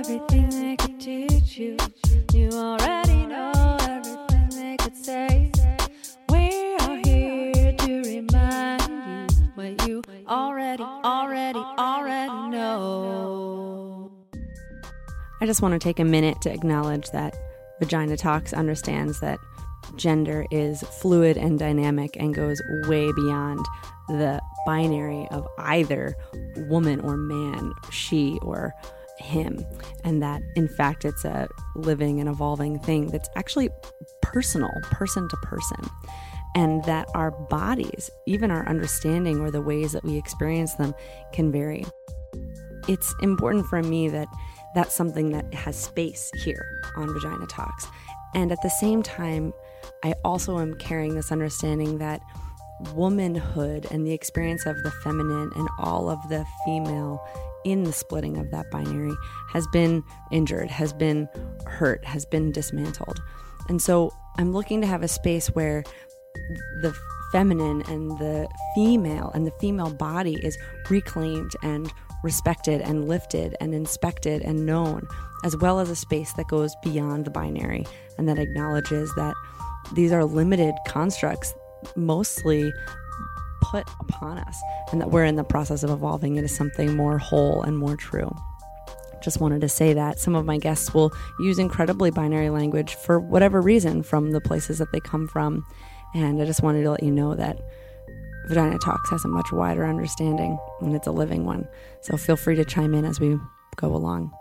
everything they could teach you. You already know everything they could say. We are here to remind you what you already, already, already know. I just want to take a minute to acknowledge that Vagina Talks understands that gender is fluid and dynamic and goes way beyond the binary of either woman or man, she or him, and that in fact it's a living and evolving thing that's actually personal, person to person, and that our bodies, even our understanding or the ways that we experience them, can vary. It's important for me that that's something that has space here on Vagina Talks. And at the same time, I also am carrying this understanding that womanhood and the experience of the feminine and all of the female in the splitting of that binary has been injured, has been hurt, has been dismantled. And so I'm looking to have a space where the feminine and the female and the female body is reclaimed and respected and lifted and inspected and known, as well as a space that goes beyond the binary and that acknowledges that these are limited constructs, mostly put upon us, and that we're in the process of evolving into something more whole and more true. Just wanted to say that some of my guests will use incredibly binary language for whatever reason from the places that they come from. And I just wanted to let you know that Vagina Talks has a much wider understanding and it's a living one. So feel free to chime in as we go along.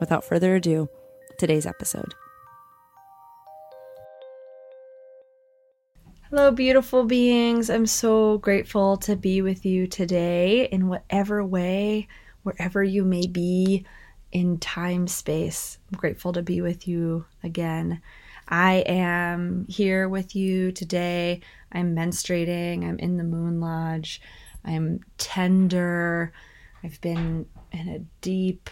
Without further ado, today's episode. Hello, beautiful beings. I'm so grateful to be with you today in whatever way, wherever you may be in time space. I'm grateful to be with you again. I am here with you today. I'm menstruating. I'm in the moon lodge. I'm tender. I've been in a deep,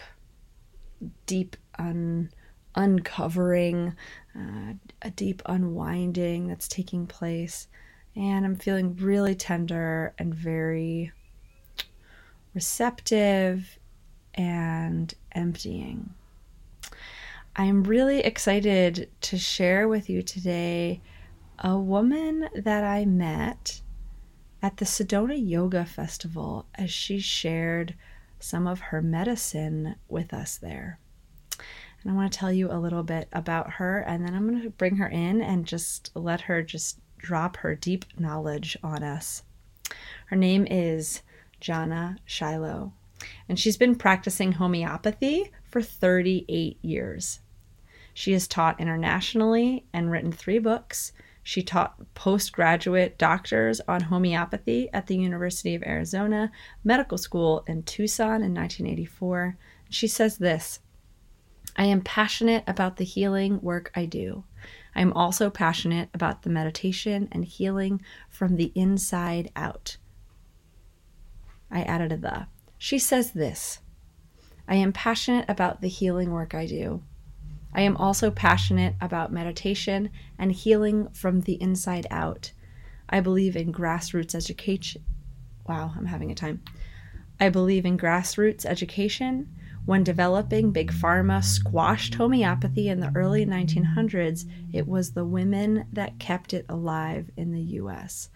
deep un, uncovering, uh, a deep unwinding that's taking place. And I'm feeling really tender and very receptive and emptying. I'm really excited to share with you today a woman that I met at the Sedona Yoga Festival as she shared some of her medicine with us there. And I want to tell you a little bit about her, and then I'm going to bring her in and just let her just drop her deep knowledge on us. Her name is Jana Shiloh, and she's been practicing homeopathy for 38 years. She has taught internationally and written three books. She taught postgraduate doctors on homeopathy at the University of Arizona Medical School in Tucson in 1984. She says this I am passionate about the healing work I do. I am also passionate about the meditation and healing from the inside out. I added a the. She says this I am passionate about the healing work I do. I am also passionate about meditation and healing from the inside out. I believe in grassroots education. Wow, I'm having a time. I believe in grassroots education. When developing Big Pharma squashed homeopathy in the early 1900s, it was the women that kept it alive in the US.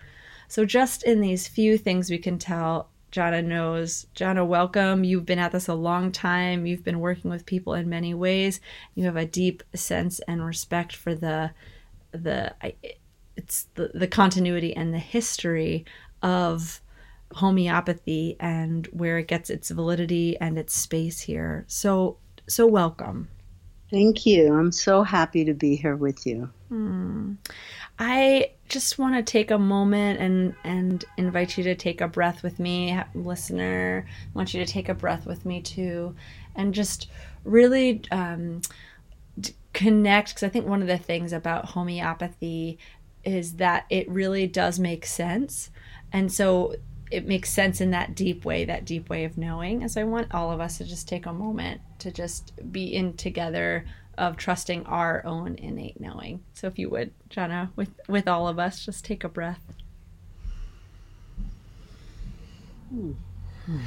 So, just in these few things, we can tell Jana knows. Jana, welcome. You've been at this a long time. You've been working with people in many ways. You have a deep sense and respect for the the it's the, the continuity and the history of homeopathy and where it gets its validity and its space here. So so welcome. Thank you. I'm so happy to be here with you. Hmm. I just want to take a moment and and invite you to take a breath with me, listener. I want you to take a breath with me too, and just really um, connect. Because I think one of the things about homeopathy is that it really does make sense, and so it makes sense in that deep way, that deep way of knowing. And so I want all of us to just take a moment to just be in together of trusting our own innate knowing. So if you would, Jana, with with all of us, just take a breath. Hmm. Hmm.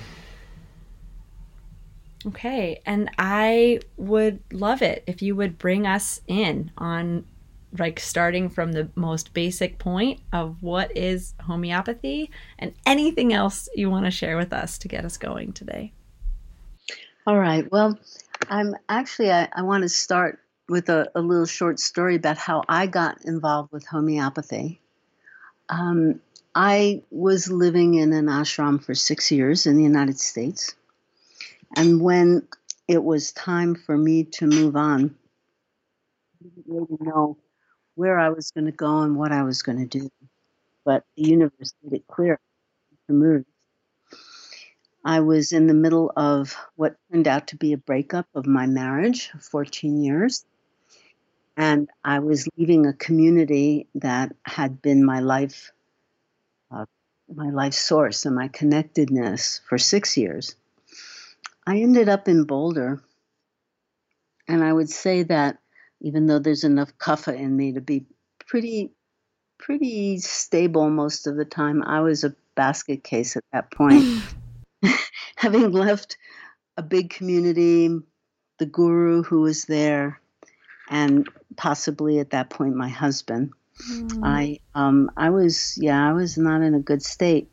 Okay, and I would love it if you would bring us in on like starting from the most basic point of what is homeopathy and anything else you want to share with us to get us going today. All right. Well, I'm actually, I, I want to start with a, a, little short story about how I got involved with homeopathy. Um, I was living in an ashram for six years in the United States. And when it was time for me to move on, I didn't really know where I was going to go and what I was going to do. But the universe made it clear to move. I was in the middle of what turned out to be a breakup of my marriage 14 years. And I was leaving a community that had been my life, uh, my life source and my connectedness for six years. I ended up in Boulder. And I would say that even though there's enough kapha in me to be pretty pretty stable most of the time. I was a basket case at that point. Having left a big community, the guru who was there, and possibly at that point my husband. Mm. I um I was yeah, I was not in a good state.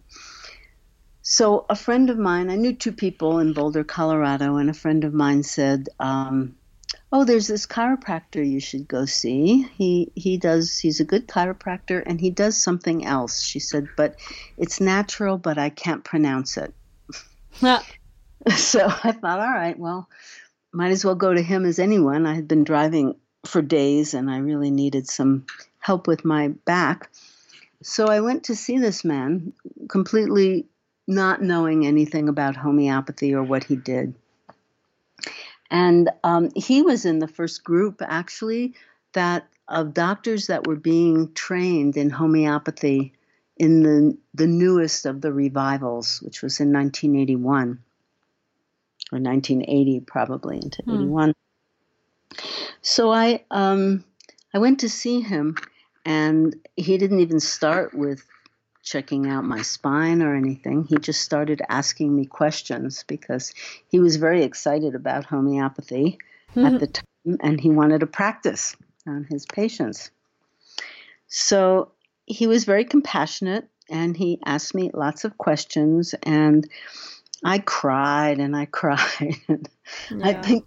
So a friend of mine, I knew two people in Boulder, Colorado, and a friend of mine said, um, oh there's this chiropractor you should go see. He he does he's a good chiropractor and he does something else she said but it's natural but i can't pronounce it. Yeah. so i thought all right well might as well go to him as anyone. I had been driving for days and i really needed some help with my back. So i went to see this man completely not knowing anything about homeopathy or what he did and um, he was in the first group, actually, that of doctors that were being trained in homeopathy in the, the newest of the revivals, which was in 1981 or 1980, probably into hmm. 81. So I um, I went to see him, and he didn't even start with checking out my spine or anything. He just started asking me questions because he was very excited about homeopathy mm-hmm. at the time and he wanted to practice on his patients. So he was very compassionate and he asked me lots of questions and I cried and I cried. yeah. I've been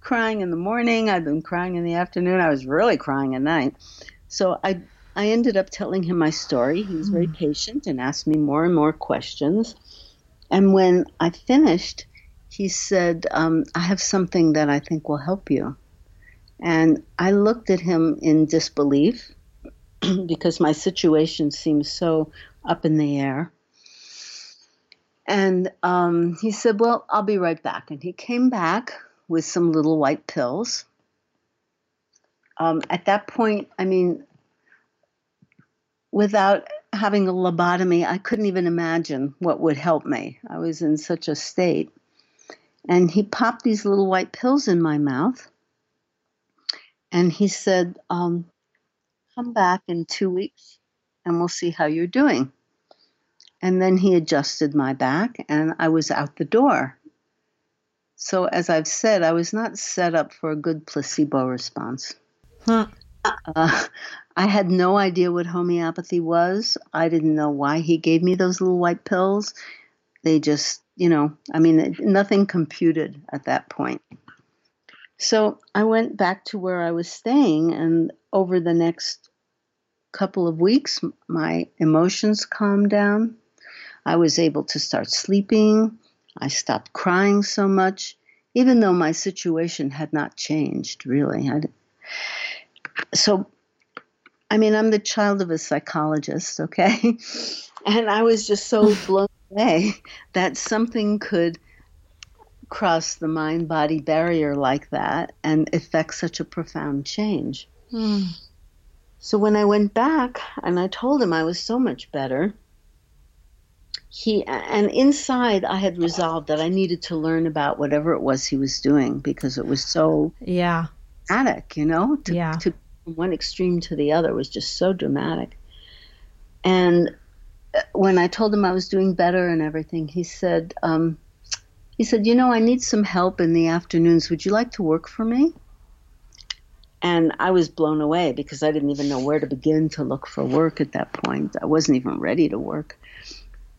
crying in the morning, I've been crying in the afternoon, I was really crying at night. So I I ended up telling him my story. He was very hmm. patient and asked me more and more questions. And when I finished, he said, um, I have something that I think will help you. And I looked at him in disbelief because my situation seemed so up in the air. And um, he said, Well, I'll be right back. And he came back with some little white pills. Um, at that point, I mean, without having a lobotomy, I couldn't even imagine what would help me. I was in such a state. And he popped these little white pills in my mouth. And he said, um, Come back in two weeks and we'll see how you're doing. And then he adjusted my back and I was out the door. So, as I've said, I was not set up for a good placebo response. Huh. Uh, I had no idea what homeopathy was. I didn't know why he gave me those little white pills. They just, you know, I mean, nothing computed at that point. So I went back to where I was staying, and over the next couple of weeks, my emotions calmed down. I was able to start sleeping. I stopped crying so much, even though my situation had not changed really. I'd, so, I mean, I'm the child of a psychologist, okay? and I was just so blown away that something could cross the mind body barrier like that and effect such a profound change. Mm. So when I went back and I told him I was so much better, he and inside I had resolved that I needed to learn about whatever it was he was doing because it was so Yeah. Dramatic, you know, to, Yeah. to from one extreme to the other was just so dramatic. And uh, when I told him I was doing better and everything, he said, um, he said, you know, I need some help in the afternoons. Would you like to work for me? And I was blown away because I didn't even know where to begin to look for work at that point. I wasn't even ready to work.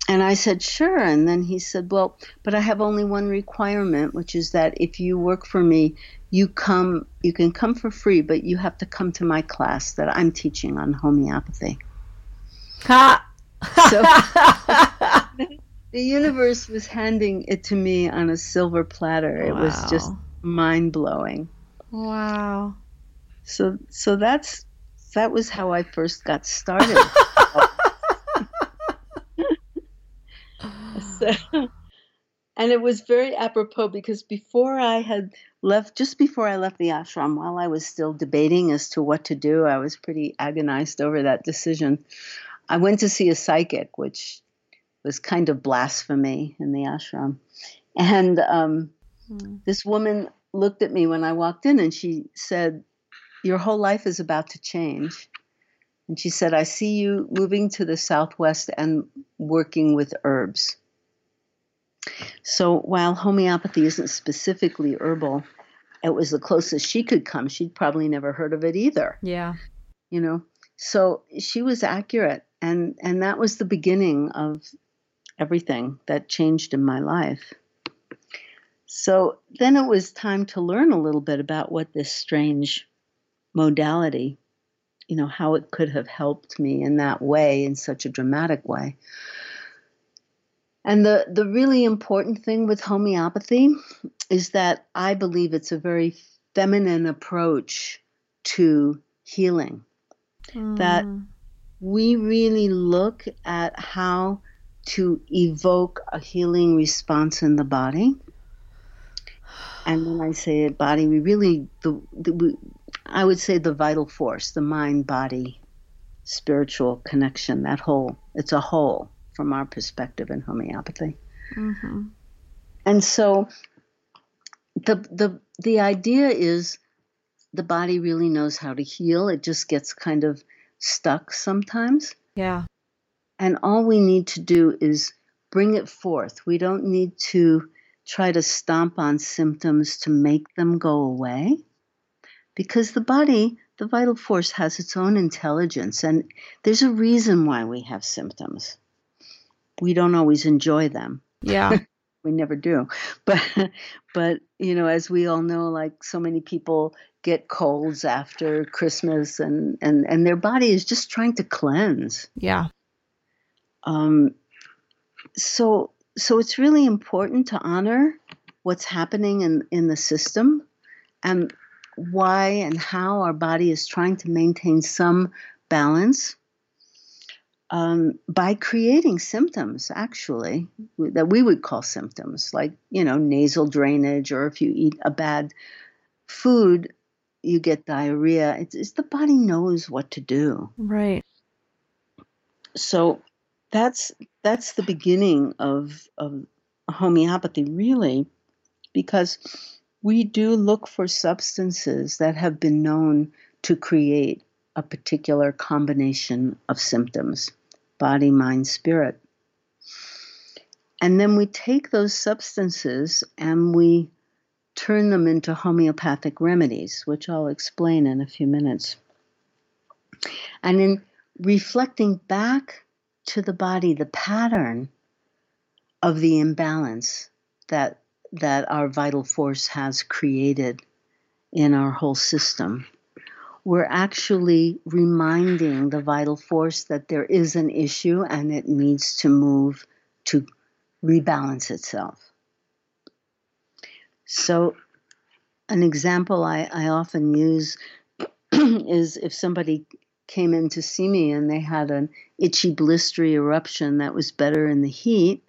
And I said, sure. And then he said, well, but I have only one requirement, which is that if you work for me, you come, you can come for free, but you have to come to my class that I'm teaching on homeopathy. Ha! So the universe was handing it to me on a silver platter. It was just mind blowing. Wow. So, so that's that was how I first got started. So- and it was very apropos because before I had left, just before I left the ashram, while I was still debating as to what to do, I was pretty agonized over that decision. I went to see a psychic, which was kind of blasphemy in the ashram. And um, Hmm. this woman looked at me when I walked in and she said, Your whole life is about to change. And she said, I see you moving to the Southwest and working with herbs. So while homeopathy isn't specifically herbal, it was the closest she could come. She'd probably never heard of it either, Yeah. you know. So she was accurate and and that was the beginning of everything that changed in my life. So then it was time to learn a little bit about what this strange modality, you know, how it could have helped me in that way, in such a dramatic way. And the, the really important thing with homeopathy is that I believe it's a very feminine approach to healing. That- Mm. We really look at how to evoke a healing response in the body. And when I say body, we really, the, the, we, I would say the vital force, the mind body spiritual connection, that whole, it's a whole from our perspective in homeopathy. Mhm. And so the the the idea is the body really knows how to heal. It just gets kind of stuck sometimes. Yeah. And all we need to do is bring it forth. We don't need to try to stomp on symptoms to make them go away. Because the body, the vital force, has its own intelligence. And there's a reason why we have symptoms. We don't always enjoy them Yeah. we never do but but you know as we all know like so many people get colds after christmas and and and their body is just trying to cleanse Yeah. um so so it's really important to honor what's happening in in the system and why and how our body is trying to maintain some balance um, by creating symptoms actually that we would call symptoms like you know nasal drainage or if you eat a bad food you get diarrhea. It's, it's the body knows what to do. Right. so that's that's the beginning of of homeopathy really because we do look for substances that have been known to create a particular combination of symptoms body mind spirit. And then we take those substances and we turn them into homeopathic remedies which I'll explain in a few minutes. And in reflecting back to the body the pattern of the imbalance that that our vital force has created in our whole system we're actually reminding the vital force that there is an issue and it needs to move to rebalance itself. So, an example I, I often use is if somebody came in to see me and they had an itchy, blistery eruption that was better in the heat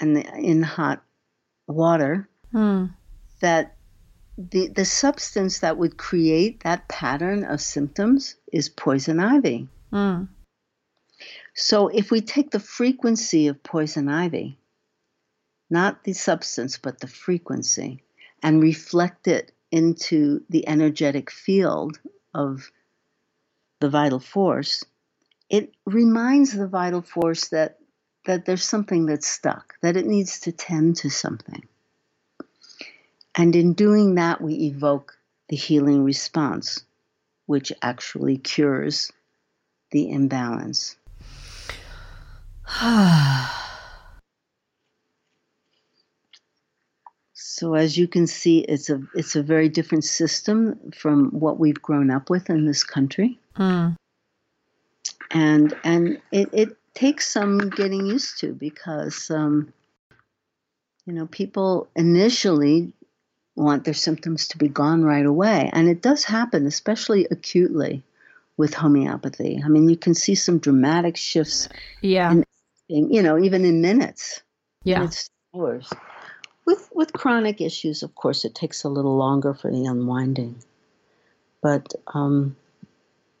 and the, in hot water, Mm. that the, the substance that would create that pattern of symptoms is poison ivy. Mm. So if we take the frequency of poison ivy, not the substance, but the frequency, and reflect it into the energetic field of the vital force, it reminds the vital force that, that there's something that's stuck, that it needs to tend to something. And in doing that, we evoke the healing response, which actually cures the imbalance. So as you can see, it's a it's a very different system from what we've grown up with in this country, Mm. and and it, it takes some getting used to because um, you know people initially want their symptoms to be gone right away, and it does happen, especially acutely with homeopathy. I mean, you can see some dramatic shifts Yeah. In, you know even in minutes. yeah. It's hours. With with chronic issues, of course, it takes a little longer for the unwinding. But um,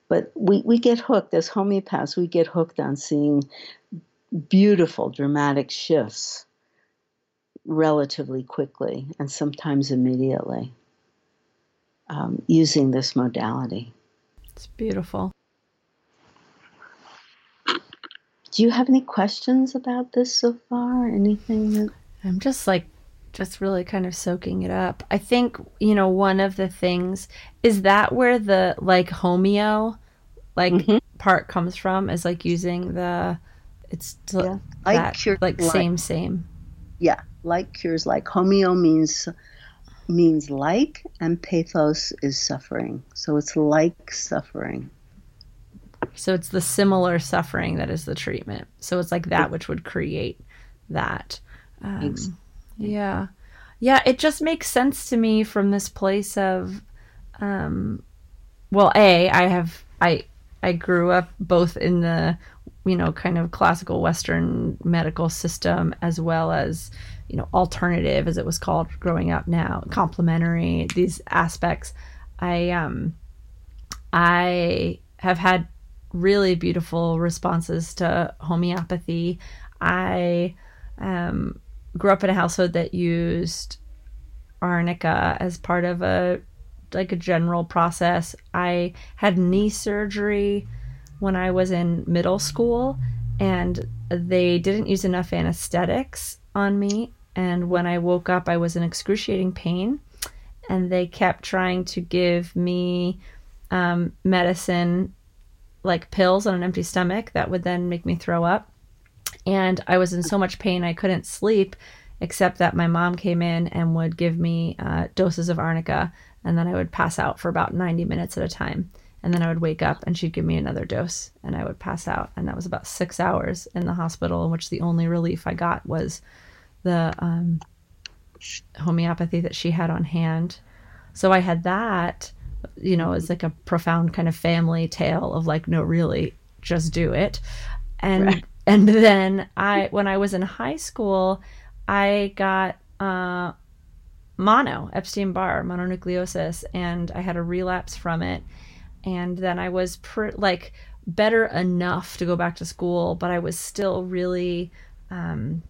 but we, we get hooked as homeopaths. We get hooked on seeing beautiful, dramatic shifts relatively quickly and sometimes immediately um, using this modality. It's beautiful. Do you have any questions about this so far? Anything that I'm just like, just really kind of soaking it up. I think, you know, one of the things is that where the like homeo, like Mhm. part comes from is like using the, it's t- Yeah. Like that, cure- like like- same, same. yeah, like cures like. Homeo means means like, and pathos is suffering. So it's like suffering. So it's the similar suffering that is the treatment. So it's like that which would create that. Um, yeah. Yeah, it just makes sense to me from this place of um well, A, I have I I grew up both in the you know, kind of classical western medical system as well as you know, alternative as it was called growing up now, complementary, these aspects. I um I have had really beautiful responses to homeopathy. I um, grew up in a household that used arnica as part of a like a general process. I had knee surgery when I was in middle school, and they didn't use enough anesthetics on me. And when I woke up, I was in excruciating pain, and they kept trying to give me um, medicine like pills on an empty stomach that would then make me throw up. And I was in so much pain I couldn't sleep, except that my mom came in and would give me uh, doses of arnica, and then I would pass out for about 90 minutes at a time. And then I would wake up and she'd give me another dose, and I would pass out. And that was about six hours in the hospital, in which the only relief I got was the um, homeopathy that she had on hand. So I had that you know, as like a profound kind of family tale of like, no, really, just do it. And Right. and then I, when I was in high school, I got uh, mono, Epstein Barr, mononucleosis, and I had a relapse from it. And then I was pr- like better enough to go back to school, but I was still really um,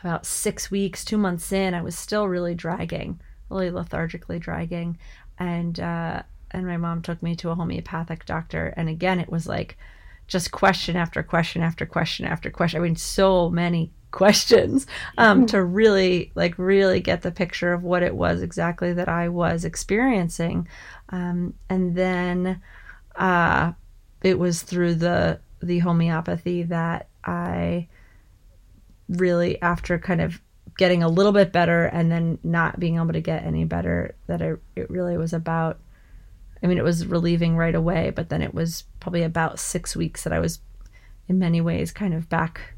about six weeks, two months in, I was still really dragging, really lethargically dragging. And uh, and my mom took me to a homeopathic doctor, and again it was like just question after question after question after question. I mean, so many questions um, to really like really get the picture of what it was exactly that I was experiencing, um, and then uh, it was through the the homeopathy that I really after kind of getting a little bit better and then not being able to get any better that it, it really was about I mean, it was relieving right away, but then it was probably about six weeks that I was, in many ways, kind of back,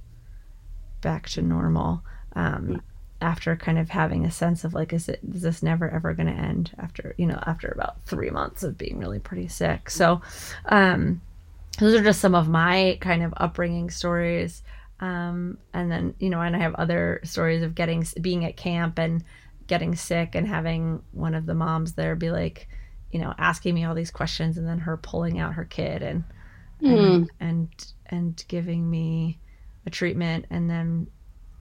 back to normal. Um, after kind of having a sense of like, is it is this never ever going to end? After you know, after about three months of being really pretty sick. So, um, those are just some of my kind of upbringing stories. Um, and then you know, and I have other stories of getting being at camp and getting sick and having one of the moms there be like you know, asking me all these questions and then her pulling out her kid and mm. and, and and giving me a treatment and then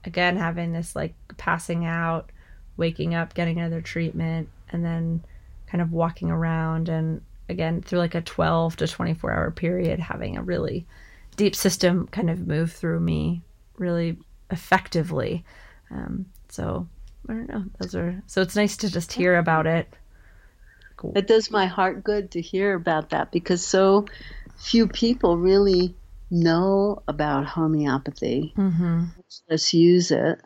again having this like passing out, waking up, getting another treatment, and then kind of walking around and again through like a 12 to 24 hour period having a really deep system kind of move through me really effectively. Um, so I don't know. Those are so it's nice to just hear about it cool. It does my heart good to hear about that because so few people really know about homeopathy. Mm-hmm. Let's use it.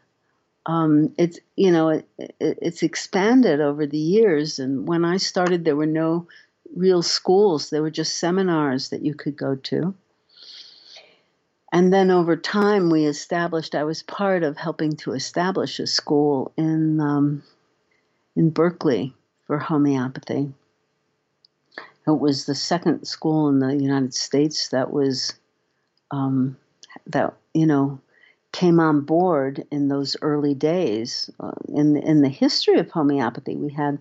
Um, it's you know it, it, it's expanded over the years, and when I started, there were no real schools. There were just seminars that you could go to. And then over time, we established. I was part of helping to establish a school in um, in Berkeley, for homeopathy. It was the second school in the United States that was um, that you know came on board in those early days. Uh, in in the history of homeopathy, we had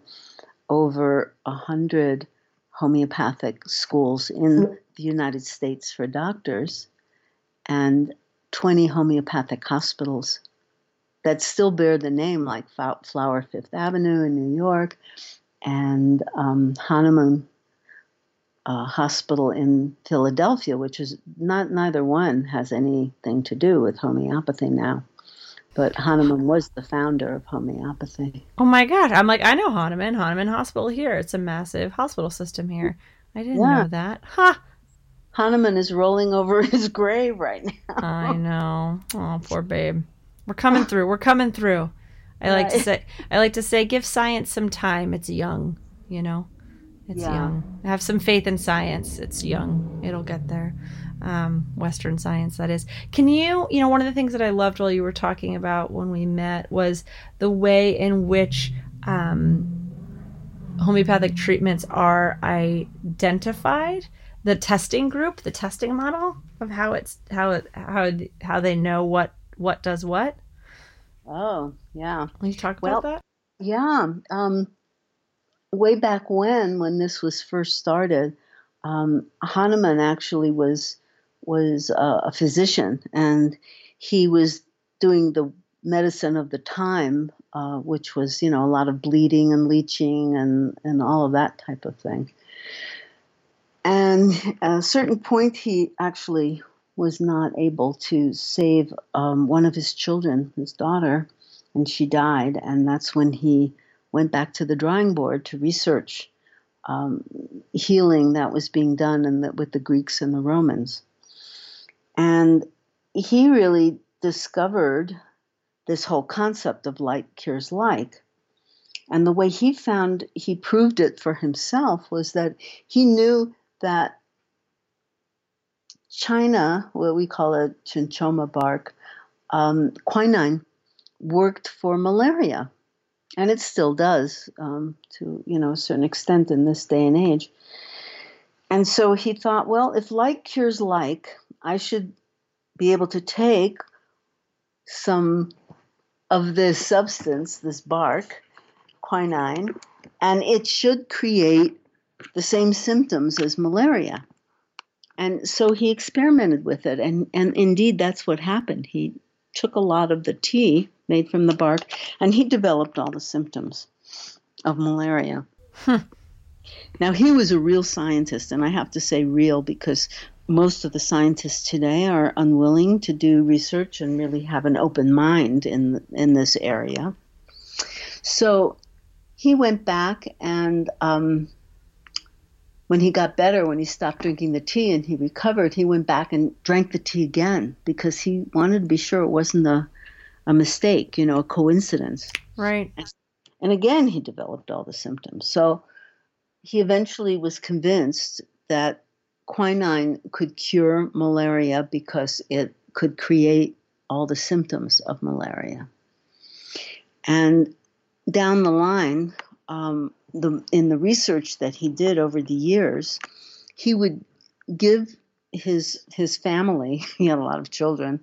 over a hundred homeopathic schools in the United States for doctors, and 20 homeopathic hospitals that still bear the name, like Flower Fifth Avenue in New York, and um, Hahnemann uh, Hospital in Philadelphia, which is not neither one has anything to do with homeopathy now. But Hahnemann was the founder of homeopathy. Oh my God. I'm like, I know Hahnemann, Hahnemann Hospital here. It's a massive hospital system here. I didn't yeah. know that. Ha! Hahnemann is rolling over his grave right now. I know. Oh, poor babe. We're coming through. We're coming through. I like to say I like to say give science some time. It's young, you know. It's yeah. young. Have some faith in science. It's young. It'll get there. Um, Western science, that is. Can you, you know, one of the things that I loved while you were talking about when we met was the way in which um, homeopathic treatments are identified. The testing group, the testing model of how it's how it how how they know what what does what. Oh, yeah. Can you talk well, about that? Yeah. Um, way back when, when this was first started, um, Hahnemann actually was was uh, a physician, and he was doing the medicine of the time, uh, which was you know a lot of bleeding and leeching and and all of that type of thing. And at a certain point, he actually was not able to save um, one of his children, his daughter, and she died. And that's when he went back to the drawing board to research um, healing that was being done in the, with the Greeks and the Romans. And he really discovered this whole concept of like cures like. And the way he found he proved it for himself was that he knew that China, what we call a cinchona bark, um, quinine, worked for malaria, and it still does um, to you know a certain extent in this day and age. And so he thought, well, if like cures like, I should be able to take some of this substance, this bark, quinine, and it should create the same symptoms as malaria. And so he experimented with it, and, and indeed that's what happened. He took a lot of the tea made from the bark, and he developed all the symptoms of malaria. Huh. Now, he was a real scientist, and I have to say real because most of the scientists today are unwilling to do research and really have an open mind in, in this area. So he went back and um, when he got better, when he stopped drinking the tea and he recovered, he went back and drank the tea again because he wanted to be sure it wasn't a, a mistake, you know, a coincidence. Right. And again, he developed all the symptoms. So he eventually was convinced that quinine could cure malaria because it could create all the symptoms of malaria. And down the line, um, the, in the research that he did over the years, he would give his his family. He had a lot of children.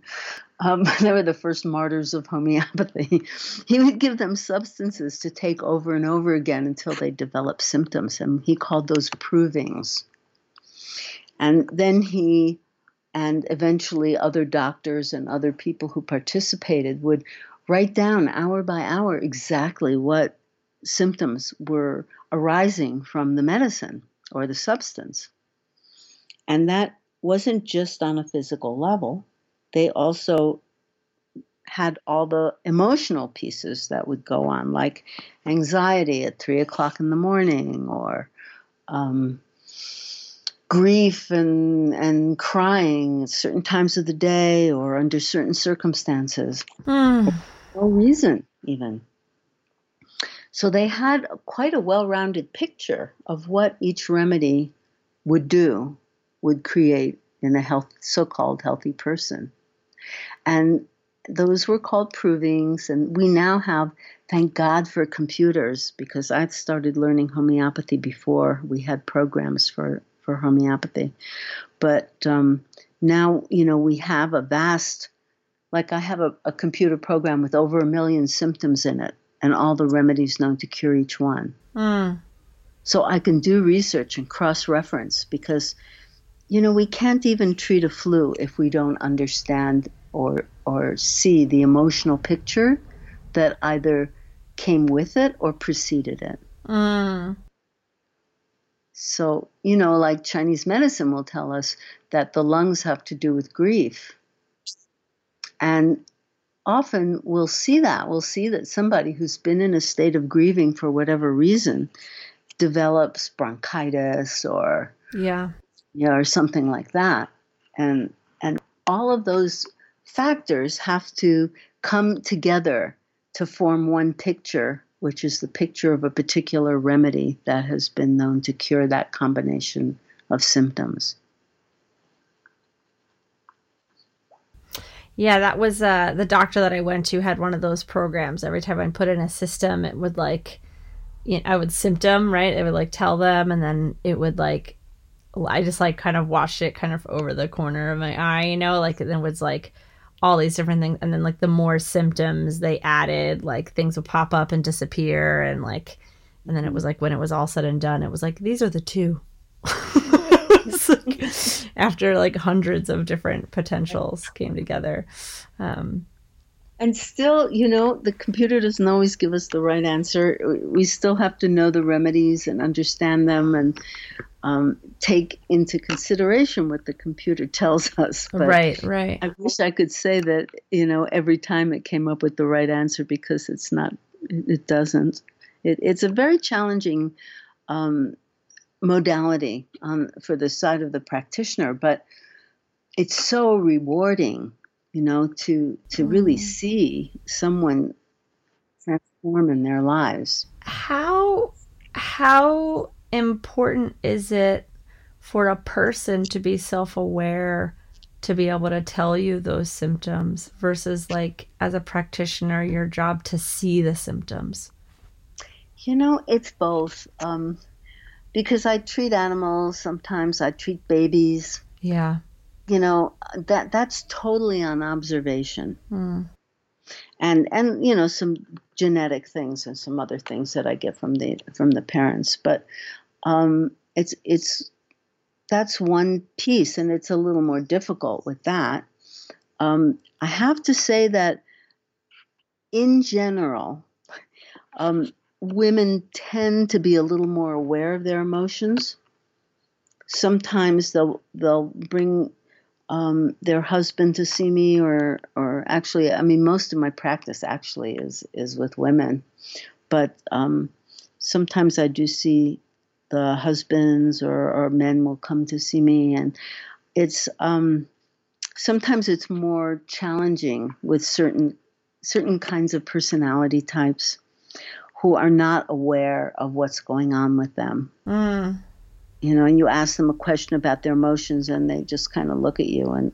Um, they were the first martyrs of homeopathy. He would give them substances to take over and over again until they developed symptoms, and he called those provings. And then he and eventually other doctors and other people who participated would write down hour by hour exactly what symptoms were arising from the medicine or the substance. And that wasn't just on a physical level, they also had all the emotional pieces that would go on, like anxiety at three o'clock in the morning or um, grief and and crying at certain times of the day or under certain circumstances. Mm. No reason even. So they had quite a well-rounded picture of what each remedy would do, would create in a health, so-called healthy person. And those were called provings, and we now have, thank God for computers, because I started learning homeopathy before we had programs for for homeopathy. But um, now, you know, we have a vast, like I have a, a computer program with over a million symptoms in it and all the remedies known to cure each one. Mm. So I can do research and cross reference because, you know, we can't even treat a flu if we don't understand or, or see the emotional picture that either came with it or preceded it. Mm. So, you know, like Chinese medicine will tell us that the lungs have to do with grief. And often we'll see that. We'll see that somebody who's been in a state of grieving for whatever reason develops bronchitis or yeah, yeah, or something like that. And and all of those factors have to come together to form one picture which is the picture of a particular remedy that has been known to cure that combination of symptoms. Yeah, that was uh, the doctor that I went to had one of those programs. Every time I put in a system, it would like, you know, I would symptom, right? It would like tell them, and then it would like, I just like kind of watched it kind of over the corner of my eye, you know, like, then was like, all these different things and then like the more symptoms they added like things would pop up and disappear and like and then it was like when it was all said and done it was like these are the two like, after like hundreds of different potentials came together um, and still you know the computer doesn't always give us the right answer we still have to know the remedies and understand them and um, take into consideration what the computer tells us. But right, right. I wish I could say that you know every time it came up with the right answer because it's not. It doesn't. It, it's a very challenging um, modality um, for the side of the practitioner, but it's so rewarding, you know, to to mm. really see someone transform in their lives. How how important is it for a person to be self aware to be able to tell you those symptoms versus like as a practitioner your job to see the symptoms you know it's both um, because i treat animals sometimes i treat babies yeah you know that that's totally on observation mm. and and you know some genetic things and some other things that i get from the from the parents but um, it's it's that's one piece, and it's a little more difficult with that. Um, I have to say that in general, um, women tend to be a little more aware of their emotions. Sometimes they'll they'll bring um, their husband to see me, or or actually, I mean, most of my practice actually is is with women, but um, sometimes I do see the husbands or, or men will come to see me and it's um, sometimes it's more challenging with certain certain kinds of personality types who are not aware of what's going on with them. Mm. You know, and you ask them a question about their emotions, and they just kind of look at you, and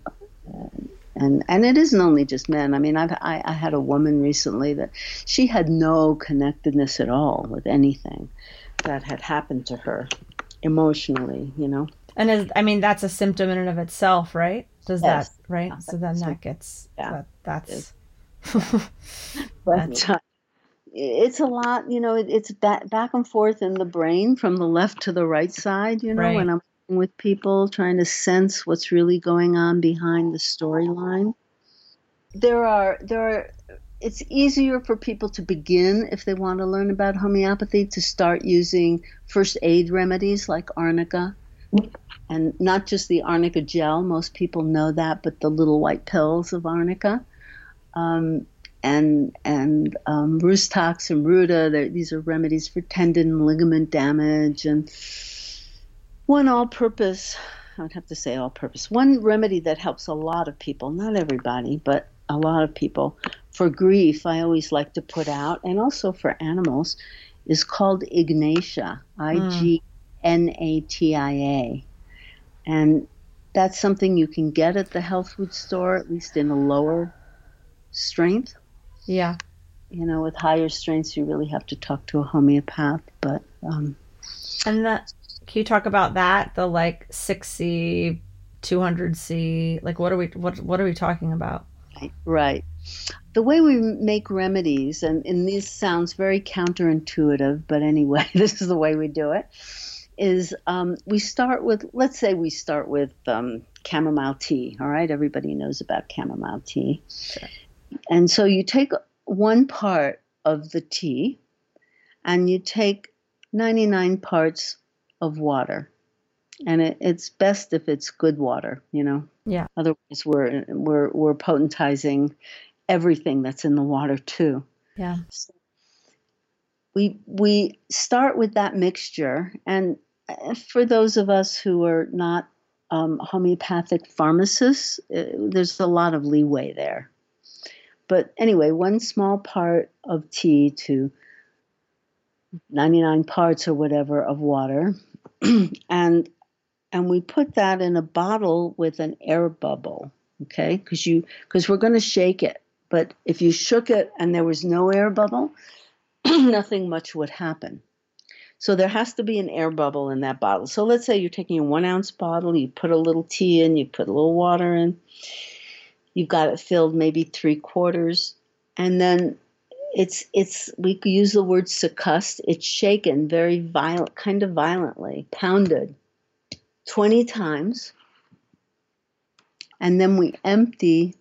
and and it isn't only just men. I mean, I've I, I had a woman recently that she had no connectedness at all with anything that had happened to her emotionally. You know. And is, I mean, that's a symptom in and of itself, right? Does Yes. that, right? Yeah, so then that gets, Yeah. that, that's, but uh, it's a lot you know it, it's back, back and forth in the brain from the left to the right side you know Right. when i'm with people trying to sense what's really going on behind the storyline. There are there are it's easier for people to begin if they want to learn about homeopathy to start using first aid remedies like arnica. And not just the arnica gel most people know that but the little white pills of arnica. Um, and and um, Rhus tox and Ruta. These are remedies for tendon ligament damage, and one all-purpose. I would have to say all-purpose. One remedy that helps a lot of people, not everybody, but a lot of people for grief. I always like to put out, and also for animals, is called Ignatia. I G N A T I A, and that's something you can get at the health food store, at least in a lower strength. Yeah. You know, with higher strengths, you really have to talk to a homeopath. But um, And that, can you talk about that? The like 6C, 200C, like what are we, what, what are we talking about? right, right. The way we make remedies, and, and this sounds very counterintuitive, but anyway, this is the way we do it. Is um, we start with, let's say we start with um, chamomile tea. All right, everybody knows about chamomile tea. And so you take one part of the tea and you take 99 parts of water. And it, it's best if it's good water, you know. Yeah. Otherwise, we're we're we're potentizing everything that's in the water too. Yeah. We we start with that mixture, and uh, for those of us who are not um, homeopathic pharmacists, uh, there's a lot of leeway there. But anyway, one small part of tea to 99 parts or whatever of water, and and we put that in a bottle with an air bubble, okay? Because you because we're going to shake it, but if you shook it and there was no air bubble, nothing much would happen. So there has to be an air bubble in that bottle. So let's say you're taking a one ounce bottle, you put a little tea in, you put a little water in, you've got it filled maybe three quarters, and then it's it's we use the word succussed. It's shaken very violent, kind of violently, pounded twenty times, and then we empty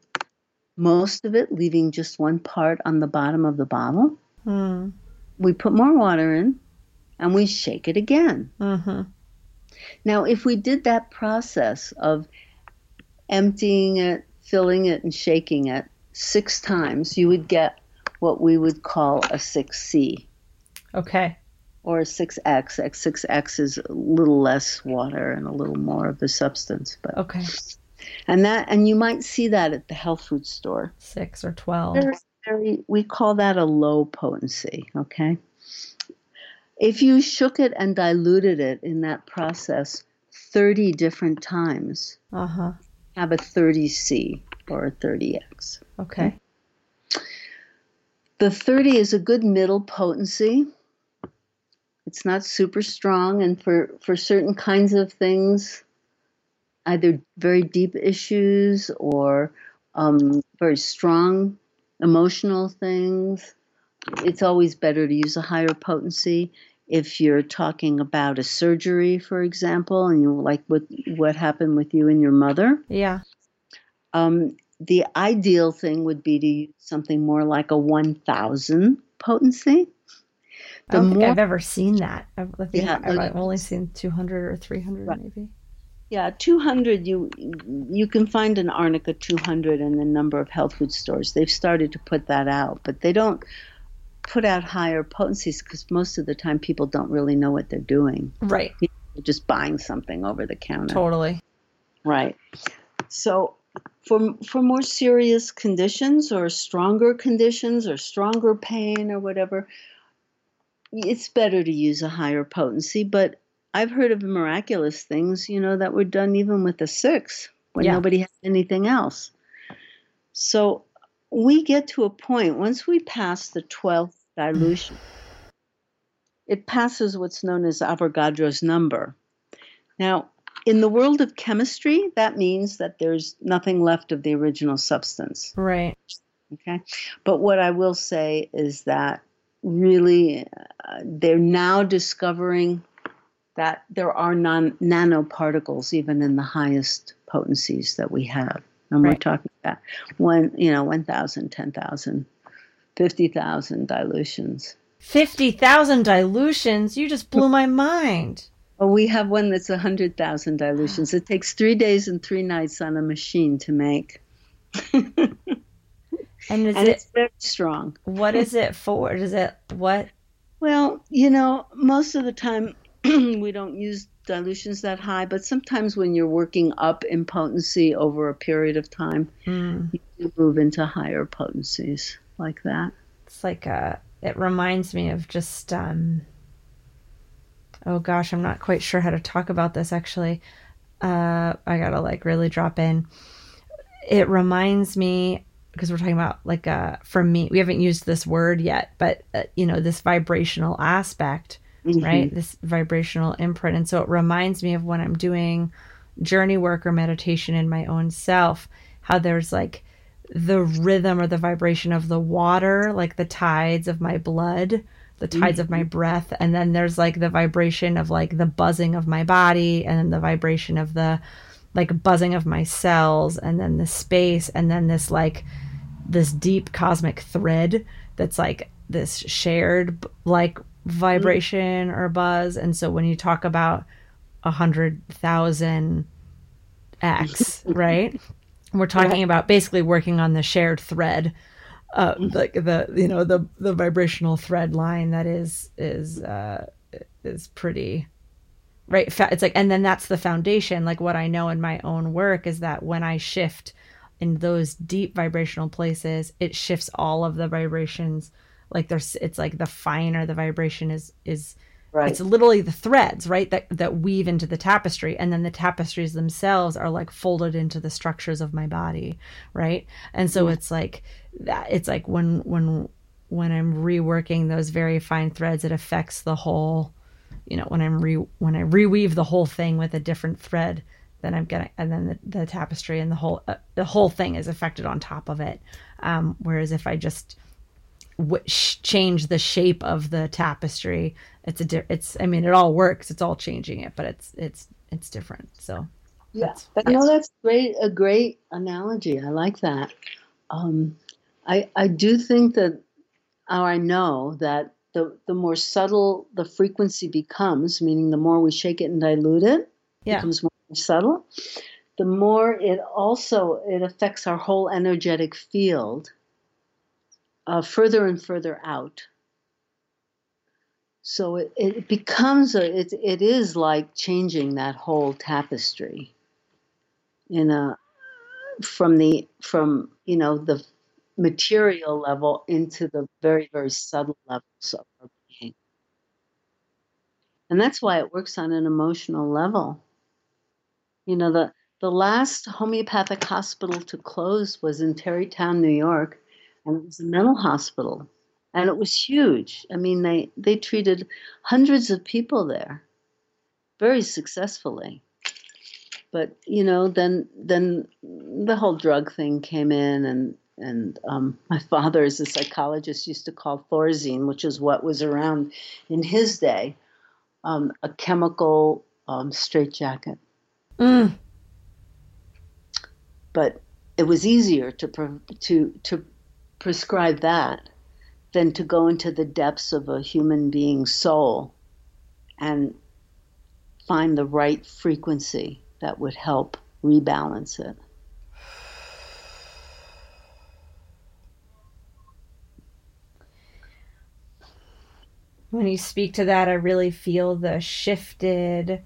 most of it, leaving just one part on the bottom of the bottle. Hmm. We put more water in, and we shake it again. Mm-hmm. Now, if we did that process of emptying it, filling it, and shaking it six times, you would get what we would call a 6C Okay. or a 6X. X 6X is a little less water and a little more of the substance, but Okay. and that and you might see that at the health food store. Six or 12. Very, very, we call that a low potency, okay? If you shook it and diluted it in that process 30 different times, Uh huh. Have a 30C or a 30X. Okay. The 30 is a good middle potency. It's not super strong, and for, for certain kinds of things, either very deep issues or um, very strong emotional things, it's always better to use a higher potency. If you're talking about a surgery, for example, and you like what what happened with you and your mother, Yeah. um, the ideal thing would be to use something more like a 1000 potency. I don't think more- I've ever seen that. I've, I think Yeah, I've, I've only seen 200 or 300 Right. maybe. Yeah, 200 you you can find an arnica 200 in a number of health food stores. They've started to put that out, but they don't put out higher potencies because most of the time people don't really know what they're doing. Right. They're just buying something over the counter. Totally. Right. So for for more serious conditions or stronger conditions or stronger pain or whatever, it's better to use a higher potency, but I've heard of miraculous things, you know, that were done even with a six when Yeah. nobody had anything else. So we get to a point once we pass the 12th dilution, it passes what's known as Avogadro's number. Now, in the world of chemistry, that means that there's nothing left of the original substance. Right. Okay. But what I will say is that really uh, they're now discovering that there are non nanoparticles even in the highest potencies that we have. And we're talking about one, you know, 1,000, 10,000, 50,000 dilutions. 50,000 dilutions. You just blew my mind. Well, we have one that's 100,000 dilutions. It takes three days and three nights on a machine to make. And is and it it's very strong. what is it for? Is it what? Well, you know, most of the time we don't use dilutions that high, but sometimes when you're working up in potency over a period of time, Mm, you move into higher potencies like that. it's like a it reminds me of just um oh gosh, I'm not quite sure how to talk about this actually. Uh I got to like really drop in. It reminds me because we're talking about like uh for me, we haven't used this word yet, but uh, you know, this vibrational aspect Mhm. right? This vibrational imprint. And so it reminds me of when I'm doing journey work or meditation in my own self, how there's like the rhythm or the vibration of the water, like the tides of my blood, the tides of my mm-hmm. breath. And then there's like the vibration of like the buzzing of my body and then the vibration of the like buzzing of my cells and then the space and then this like this deep cosmic thread that's like this shared like mm-hmm. vibration or buzz. And so when you talk about a hundred thousand x right we're talking about basically working on the shared thread uh like the you know the the vibrational thread line that is is uh is pretty right it's like and then that's the foundation. Like what i know in my own work is that when i shift in those deep vibrational places it shifts all of the vibrations. Like there's it's like the finer the vibration is is Right. it's literally the threads right that that weave into the tapestry and then the tapestries themselves are like folded into the structures of my body right? And so it's like that it's like when when when i'm reworking those very fine threads it affects the whole you know when i'm re when i reweave the whole thing with a different thread then i'm gonna and then the, the tapestry and the whole uh, the whole thing is affected on top of it. Um whereas if i just w- change the shape of the tapestry it's a di- it's i mean it all works it's all changing it but it's it's it's different so Yeah, That's- but no, that's great. A great analogy. I like that. Um, I I do think that, or I know that the the more subtle the frequency becomes, meaning the more we shake it and dilute it, Yeah. becomes more subtle. The more it also it affects our whole energetic field, uh, further and further out. So it, it becomes a it, it is like changing that whole tapestry in a from the from you know the material level into the very very subtle levels of our being and that's why it works on an emotional level you know the the last homeopathic hospital to close was in Tarrytown, New York, and it was a mental hospital, and it was huge. I mean, they they treated hundreds of people there, very successfully. But you know then then the whole drug thing came in and and um, my father as a psychologist used to call thorazine which is what was around in his day um, a chemical um, straitjacket. Mm, but it was easier to to to prescribe that than to go into the depths of a human being's soul and find the right frequency that would help rebalance it. when you speak to that i really feel the shifted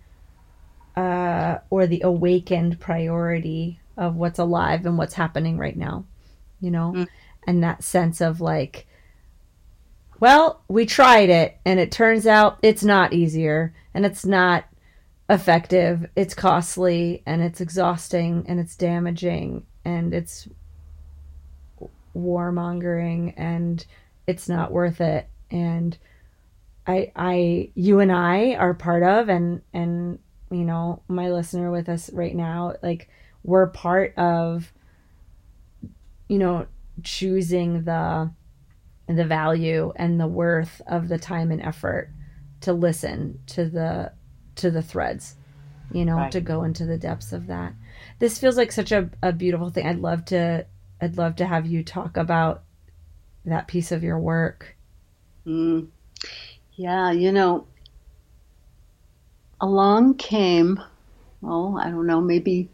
uh or the awakened priority of what's alive and what's happening right now you know Mm. And that sense of like well, we tried it and it turns out it's not easier and it's not effective. It's costly and it's exhausting and it's damaging and it's warmongering and it's not worth it. And I I you and I are part of and and you know, my listener with us right now, like we're part of you know, choosing the the value and the worth of the time and effort to listen to the to the threads you know Right. to go into the depths of that this feels like such a, a beautiful thing i'd love to i'd love to have you talk about that piece of your work Mm. Yeah, you know, along came, oh, I don't know, maybe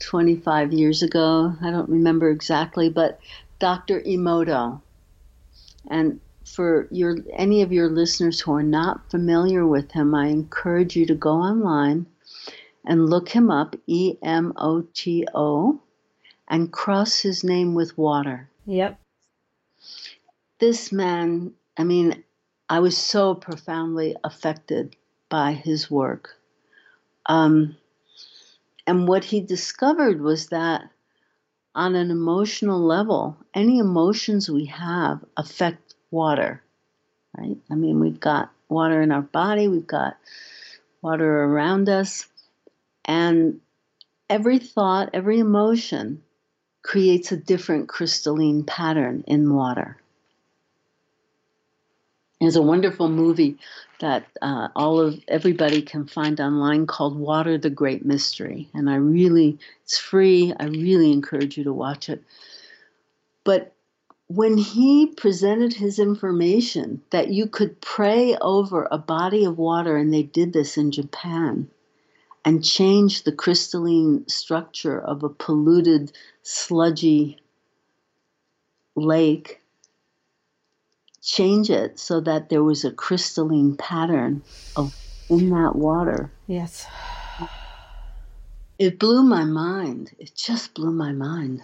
25 years ago. I don't remember exactly, but Dr. Emoto. And for your any of your listeners who are not familiar with him, I encourage you to go online and look him up, E M O T O, and cross his name with water yep this man, I mean, I was so profoundly affected by his work. Um, and what he discovered was that on an emotional level, any emotions we have affect water, right? I mean, we've got water in our body, we've got water around us, and every thought, every emotion creates a different crystalline pattern in water. There's a wonderful movie that uh, all of everybody can find online called Water: The Great Mystery, and I really, it's free. I really encourage you to watch it. But when he presented his information that you could pray over a body of water, and they did this in Japan, and change the crystalline structure of a polluted, sludgy lake change it so that there was a crystalline pattern of in that water. yes It blew my mind. It just blew my mind.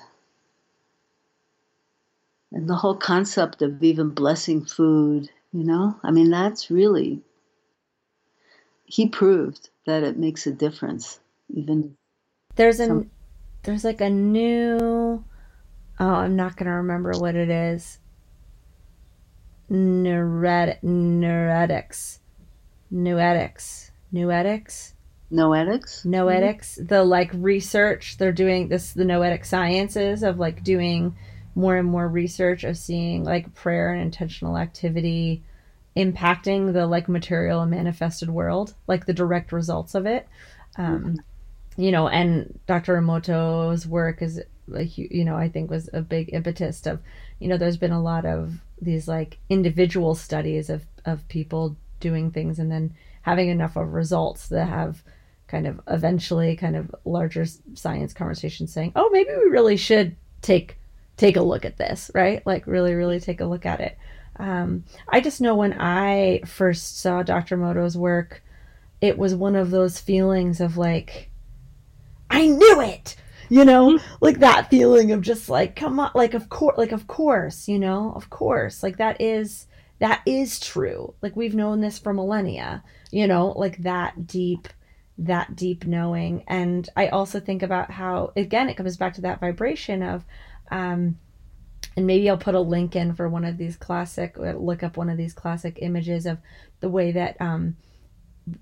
And the whole concept of even blessing food, you know, I mean, that's really, he proved that it makes a difference. Even, there's an Some- there's like a new oh i'm not gonna remember what it is Neuret, neuretics noetics noetics noetics? noetics. The like research. They're doing this the noetic sciences of like doing more and more research of seeing like prayer and intentional activity impacting the like material and manifested world like the direct results of it. Um you know and dr emoto's work is like you know i think was a big impetus of you know there's been a lot of these like individual studies of of people doing things and then having enough of results that have kind of eventually kind of larger science conversations saying oh maybe we really should take take a look at this right? Like really really take a look at it. Um, i just know when i first saw dr emoto's work it was one of those feelings of like i knew it you know? Like that feeling of just like come on like of course like of course you know? Of course. Like that is that is true. Like we've known this for millennia you know? Like that deep that deep knowing. And i also think about how again it comes back to that vibration of um and maybe i'll put a link in for one of these classic look up one of these classic images of the way that um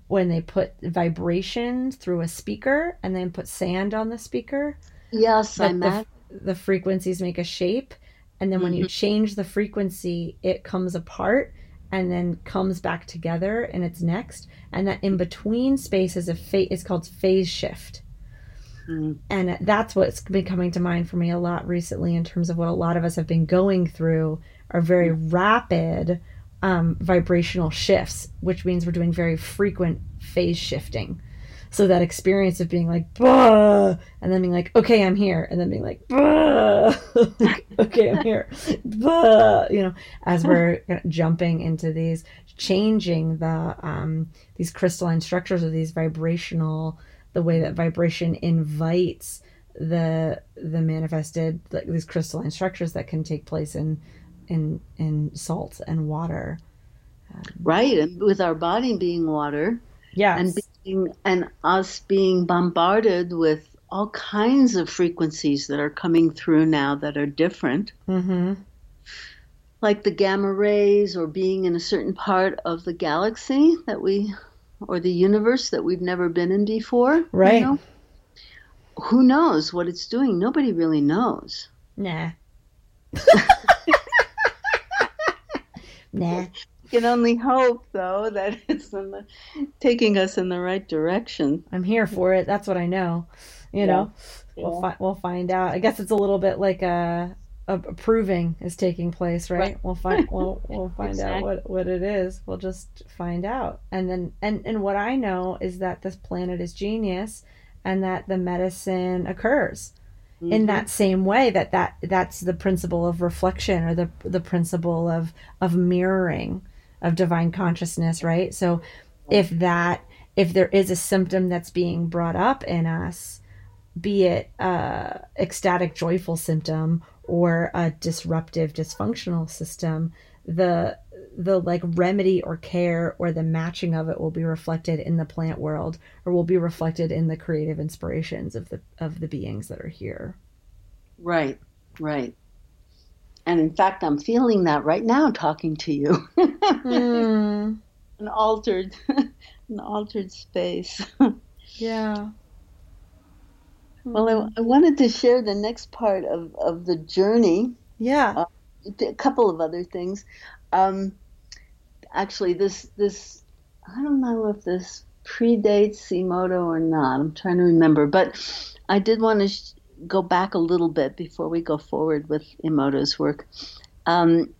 when they put vibrations through a speaker and then put sand on the speaker Yes, I that met. the, the frequencies make a shape and then when you change the frequency it comes apart and then comes back together and its next and that in between space is a fa- is called phase shift Mm. and that's what's been coming to mind for me a lot recently in terms of what a lot of us have been going through are very rapid um, vibrational shifts which means we're doing very frequent phase shifting. So that experience of being like bah, and then being like okay i'm here and then being like bah, okay i'm here bah, you know as we're jumping into these changing the um, these crystalline structures of these vibrational the way that vibration invites the the manifested like these crystalline structures that can take place in in in salt and water. Right, and with our body being water, Yes. and being and us being bombarded with all kinds of frequencies that are coming through now that are different mm-hmm. like the gamma rays or being in a certain part of the galaxy that we or the universe that we've never been in before you Right. know? who knows what it's doing nobody really knows Nah. nah. we can only hope though that it's in the, taking us in the right direction I'm here for it. That's what I know. You know, we'll fi- we'll find out. I guess it's a little bit like uh, a, a, a proving is taking place, right? Right. We'll find we'll we'll find out what what it is. We'll just find out. And then and and what I know is that this planet is genius, and that the medicine occurs in Mhm. that same way that that that's the principle of reflection or the the principle of of mirroring of divine consciousness right so if that if there is a symptom that's being brought up in us be it a ecstatic joyful symptom or a disruptive dysfunctional system the the like remedy or care or the matching of it will be reflected in the plant world or will be reflected in the creative inspirations of the of the beings that are here. Right right. And in fact i'm feeling that right now talking to you. Mm, an altered an altered space. Yeah. Well I, I wanted to share the next part of, of the journey. Yeah. A couple of other things. Um, actually this this i don't know if this predates Emoto or not. I'm trying to remember. But i did want to sh- go back a little bit before we go forward with Emoto's work. Um,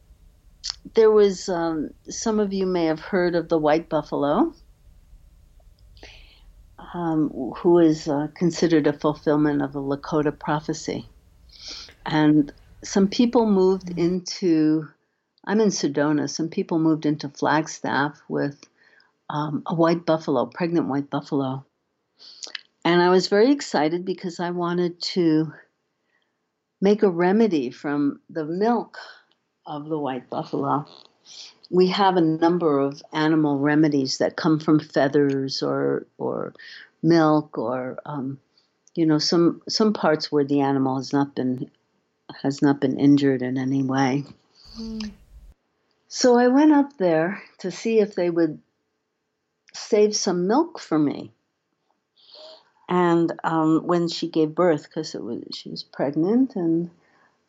there was um, some of you may have heard of the white buffalo um, who is uh, considered a fulfillment of the lakota prophecy. And some people moved into i'm in sedona. Some people moved into flagstaff with um, a white buffalo pregnant white buffalo. And i was very excited because i wanted to make a remedy from the milk of the white buffalo. We have a number of animal remedies that come from feathers or or milk or um, you know some some parts where the animal has not been has not been injured in any way. So I went up there to see if they would save some milk for me. And um, when she gave birth, because it was she was pregnant, and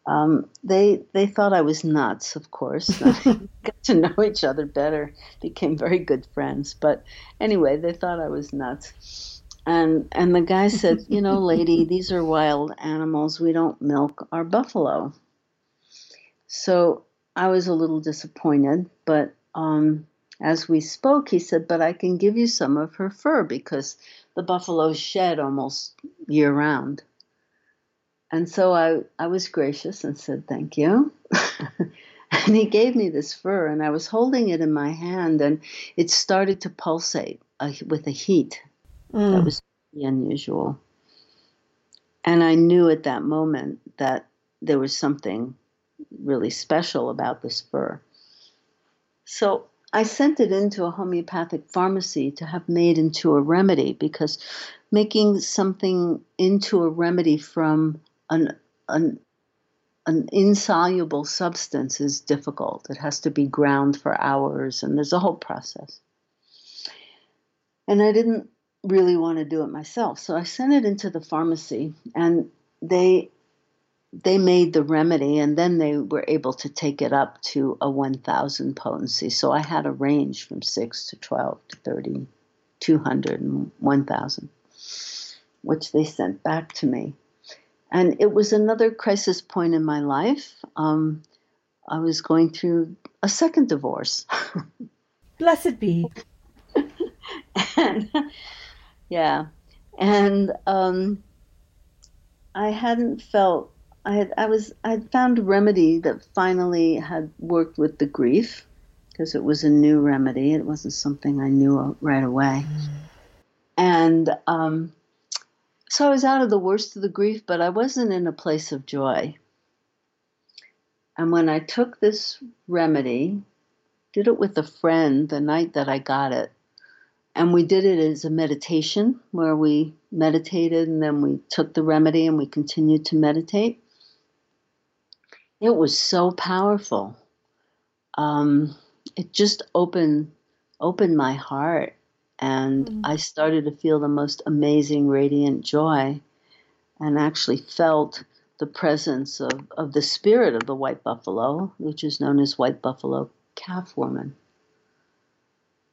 um, they they thought I was nuts. Of course, got to know each other better, became very good friends. But anyway, they thought I was nuts. And and the guy said, you know, lady, these are wild animals. We don't milk our buffalo. So I was a little disappointed, but um, as we spoke, he said, but I can give you some of her fur because the buffaloes shed almost year round. And so I, I was gracious and said, thank you. and he gave me this fur, and I was holding it in my hand, and it started to pulsate uh, with a heat that Mm. was pretty unusual. And I knew at that moment that there was something really special about this fur. So I sent it into a homeopathic pharmacy to have made into a remedy because making something into a remedy from an, an, an insoluble substance is difficult. It has to be ground for hours, and there's a whole process. And I didn't really want to do it myself. So I sent it into the pharmacy and they they made the remedy and then they were able to take it up to a 1000 potency. So I had a range from 6 to 12 to 30, 200 and 1000 which they sent back to me. And it was another crisis point in my life. Um, I was going through a second divorce. Blessed be. and yeah and um i hadn't felt i had i was i had found a remedy that finally had worked with the grief because it was a new remedy. It wasn't something i knew right away. And um so i was out of the worst of the grief but i wasn't in a place of joy. And when I took this remedy, did it with a friend the night that I got it, and we did it as a meditation where we meditated and then we took the remedy and we continued to meditate. It was so powerful. Um, it just opened opened my heart and Mm. I started to feel the most amazing radiant joy and actually felt the presence of, of the spirit of the white buffalo, which is known as white buffalo calf woman.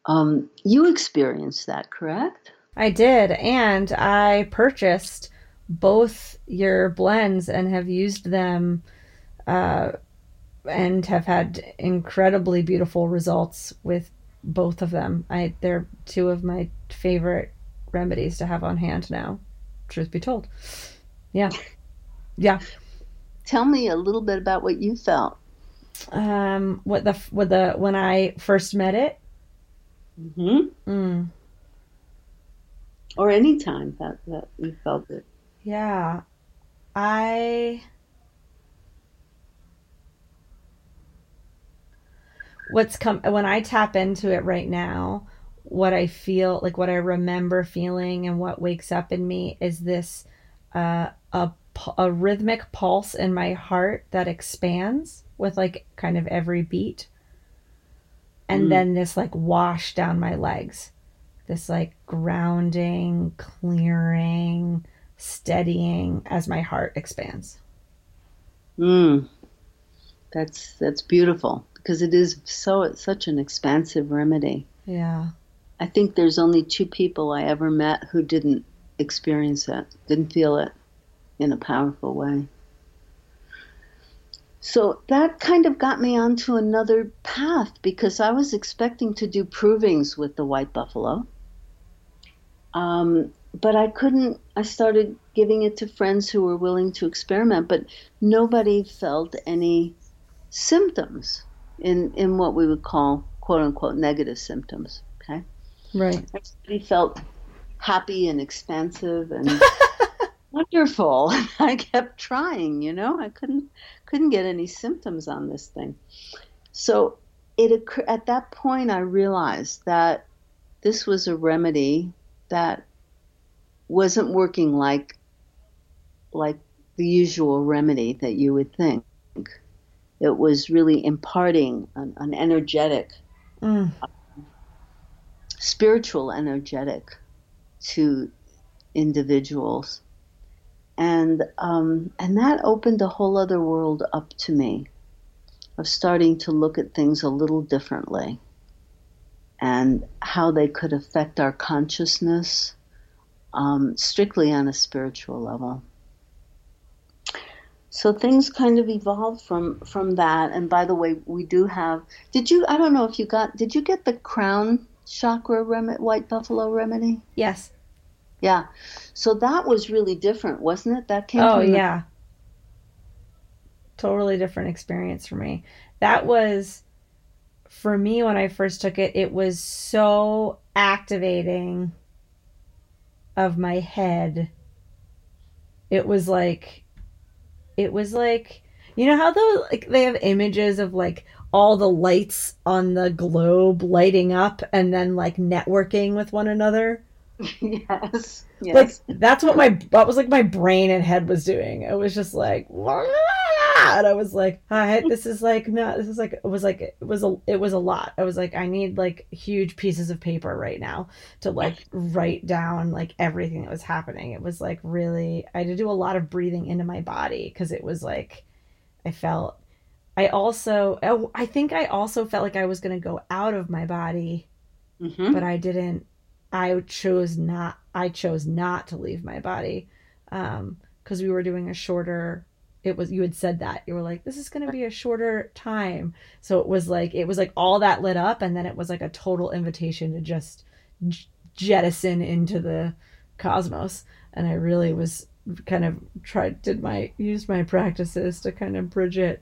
Um, you experienced that, correct? I did, and I purchased both your blends and have used them uh, and have had incredibly beautiful results with both of them. I they're two of my favorite remedies to have on hand now. Truth be told, yeah, yeah. Tell me a little bit about what you felt. Um, what the what the when I first met it. Mm hmm Mm, Or any time that, that you felt it. yeah, I. what's come when I tap into it right now, what I feel like what I remember feeling and what wakes up in me is this uh, a a rhythmic pulse in my heart that expands with like kind of every beat, and Mm. then this like wash down my legs, this like grounding, clearing, steadying as my heart expands. Mm. That's that's beautiful because it is so it's such an expansive remedy. Yeah. I think there's only two people I ever met who didn't experience it, didn't feel it in a powerful way. So that kind of got me onto another path because I was expecting to do provings with the white buffalo. Um, but I couldn't, I started giving it to friends who were willing to experiment, but nobody felt any symptoms in, in what we would call quote unquote negative symptoms. Okay. Right. Everybody felt happy and expansive and wonderful. I kept trying, you know. I couldn't couldn't get any symptoms on this thing. So it occur- at that point I realized that this was a remedy that wasn't working like like the usual remedy that you would think. It was really imparting an, an energetic Mm. spiritual energetic to individuals and um, and that opened a whole other world up to me of starting to look at things a little differently and how they could affect our consciousness um, strictly on a spiritual level so things kind of evolved from from that and by the way we do have did you i don't know if you got did you get the crown chakra rem- white buffalo remedy Yes. yeah so that was really different wasn't it that came Oh from the- yeah. Totally different experience for me. That was for me when I first took it, it was so activating of my head. It was like it was like you know how those like they have images of like all the lights on the globe lighting up and then like networking with one another? yes. Yes. like that's what my that was like my brain and head was doing. It was just like and i was like hi this is like no this is like it was like it was a it was a lot i was like i need like huge pieces of paper right now to like write down like everything that was happening it was like really i had to do a lot of breathing into my body because it was like i felt i also oh, i think i also felt like i was going to go out of my body hmm but I didn't. I chose not. I chose not to leave my body because we were doing a shorter. It was you had said that you were like this is going to be a shorter time, so it was like it was like all that lit up, and then it was like a total invitation to just j- jettison into the cosmos, and I really was kind of tried did my used my practices to kind of bridge it.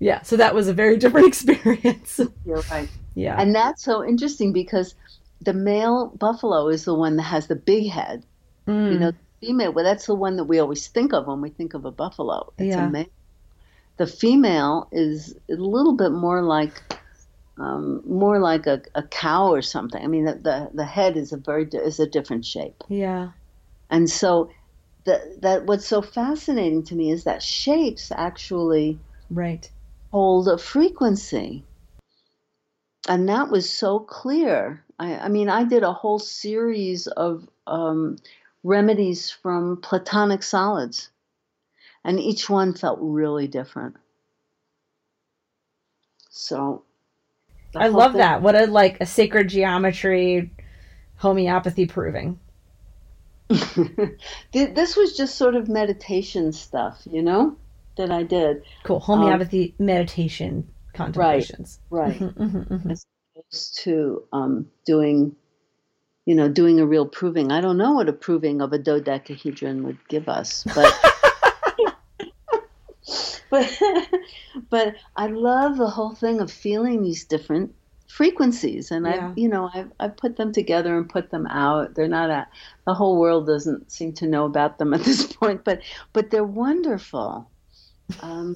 Yeah, so that was a very different experience. you're right yeah. and that's so interesting because the male buffalo is the one that has the big head Mm. you know female well that's the one that we always think of when we think of a buffalo it's Yeah. a male the female is a little bit more like um, more like a, a cow or something. I mean, the, the, the head is a very is a different shape, Yeah. and so that that what's so fascinating to me is that shapes actually Right. hold a frequency. And that was so clear. I, I mean, I did a whole series of um, remedies from platonic solids, and each one felt really different. So, I love thing- that. What a like a sacred geometry homeopathy proving. This was just sort of meditation stuff, you know, that I did. Cool. Homeopathy meditation contemplations. Right. Mhm, mhm, mhm. as opposed to um, doing, you know, doing a real proving. I don't know what a proving of a dodecahedron would give us, but but but I love the whole thing of feeling these different frequencies, and Yeah. I, you know, I I put them together and put them out. They're not a the whole world doesn't seem to know about them at this point, but but they're wonderful. Um,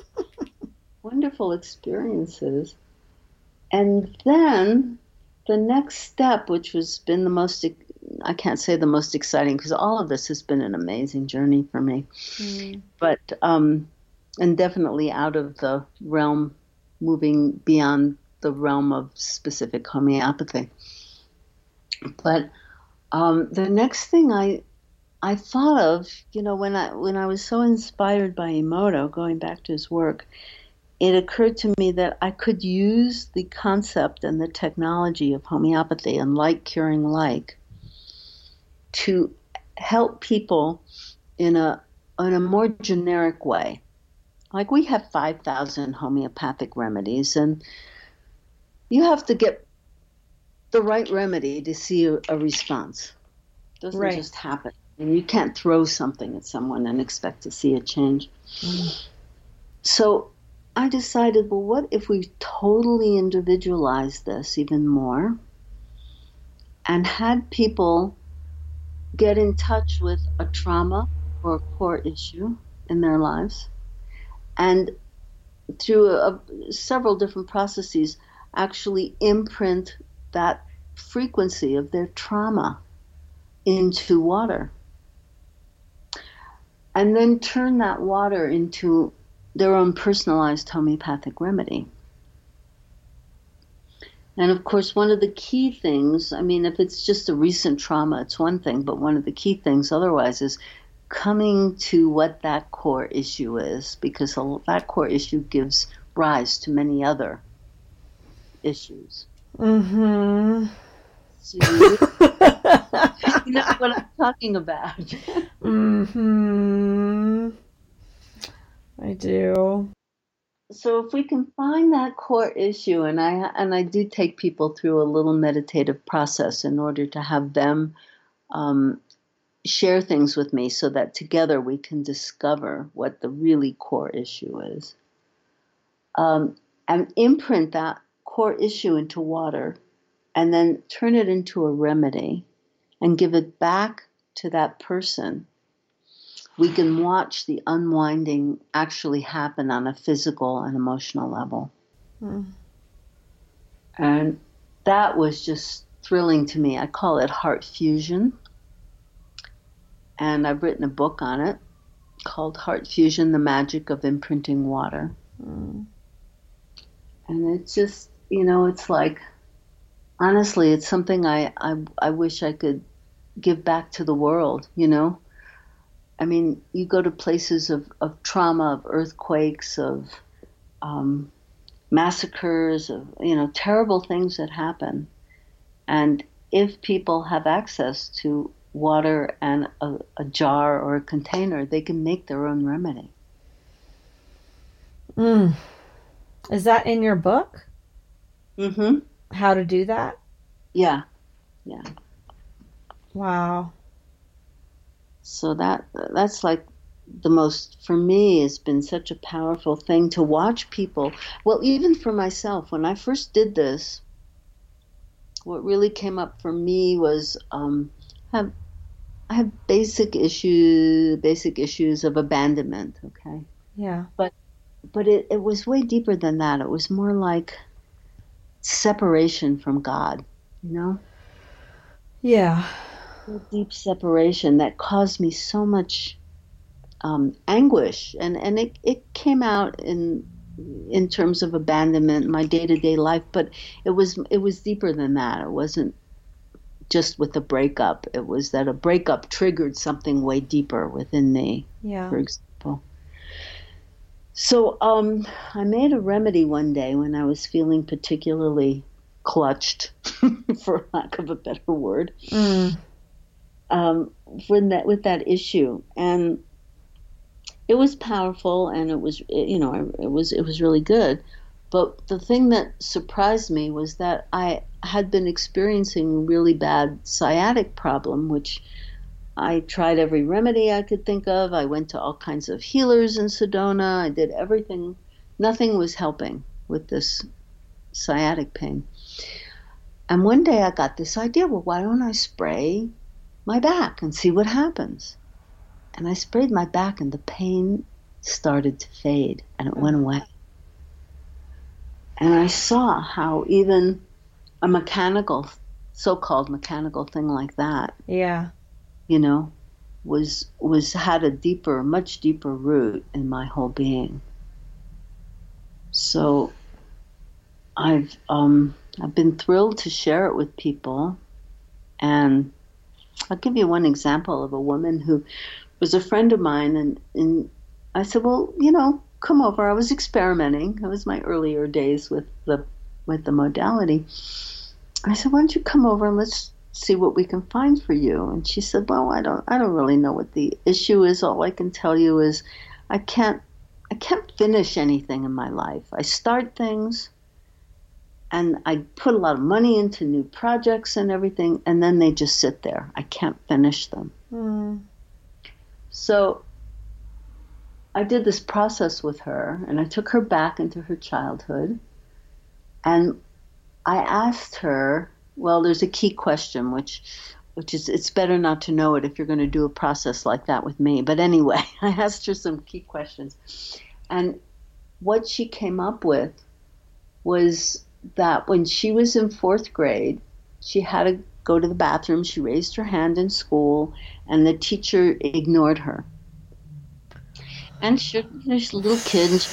wonderful experiences. And then the next step, which has been the most, I can't say the most exciting because all of this has been an amazing journey for me, but, um, and definitely out of the realm, moving beyond the realm of specific homeopathy. But um, the next thing I, I thought of, you know, when I when I was so inspired by Emoto, going back to his work, it occurred to me that I could use the concept and the technology of homeopathy and like curing like to help people in a in a more generic way. Like we have 5,000 homeopathic remedies and you have to get the right remedy to see a, a response. It doesn't Right. just happen. And you can't throw something at someone and expect to see a change. Mm. So I decided, well, what if we totally individualized this even more and had people get in touch with a trauma or a core issue in their lives? And through a, several different processes actually imprint that frequency of their trauma into water. And then turn that water into their own personalized homeopathic remedy. And of course, one of the key things, I mean, if it's just a recent trauma, it's one thing, but one of the key things otherwise is coming to what that core issue is, because that core issue gives rise to many other issues. Mm-hmm. So you, you know what I'm talking about. mm-hmm. I do. so if we can find that core issue and i and i do take people through a little meditative process in order to have them um, share things with me so that together we can discover what the really core issue is um, and imprint that core issue into water and then turn it into a remedy and give it back to that person we can watch the unwinding actually happen on a physical and emotional level. Hmm. And that was just thrilling to me. I call it heart fusion. And I've written a book on it called Heart Fusion The Magic of Imprinting Water. Mm. And it's just, you know, it's like, honestly, it's something I, I, I wish I could give back to the world, you know? I mean, you go to places of, of trauma, of earthquakes, of um, massacres, of, you know, terrible things that happen. And if people have access to water and a, a jar or a container, they can make their own remedy. Mm. Is that in your book? Mm-hmm. How to do that? Yeah. Yeah. Wow. So that that's like the most for me has been such a powerful thing to watch people. Well, even for myself, when I first did this, what really came up for me was um, have I have basic issues, basic issues of abandonment. Okay, Yeah. but it, it was way deeper than that. It was more like separation from God, you know? Yeah. Deep separation that caused me so much um, anguish. And, and it, it came out in in terms of abandonment, my day to day life, but it was it was deeper than that. It wasn't just with the breakup. It was that a breakup triggered something way deeper within me. Yeah. For example. So um, I made a remedy one day when I was feeling particularly clutched, for lack of a better word, Mm. Um, with that with that issue, and it was powerful, and it was you know it was it was really good. But the thing that surprised me was that I had been experiencing really bad sciatic problem, which I tried every remedy I could think of. I went to all kinds of healers in Sedona. I did everything. Nothing was helping with this sciatic pain. And one day I got this idea well, why don't I spray my back and see what happens? And I sprayed my back, and the pain started to fade and it went away. And I saw how even a mechanical, so called mechanical thing like that, Yeah. you know, was was had a deeper, much deeper root in my whole being. So I've um, I've been thrilled to share it with people, and I'll give you one example of a woman who was a friend of mine, and, and I said, well, you know, come over. I was experimenting. It was my earlier days with the with the modality. I said, why don't you come over and let's see what we can find for you. And she said, well, I don't I don't really know what the issue is. All I can tell you is I can't I can't finish anything in my life. I start things and I put a lot of money into new projects and everything, and then they just sit there. I can't finish them. Mm. So I did this process with her, and I took her back into her childhood. And I asked her, well, there's a key question, which, which is it's better not to know it if you're going to do a process like that with me. But anyway, I asked her some key questions, and what she came up with was that when she was in fourth grade, she had to go to the bathroom. She raised her hand in school, and the teacher ignored her. And she, you know, she's a little kid,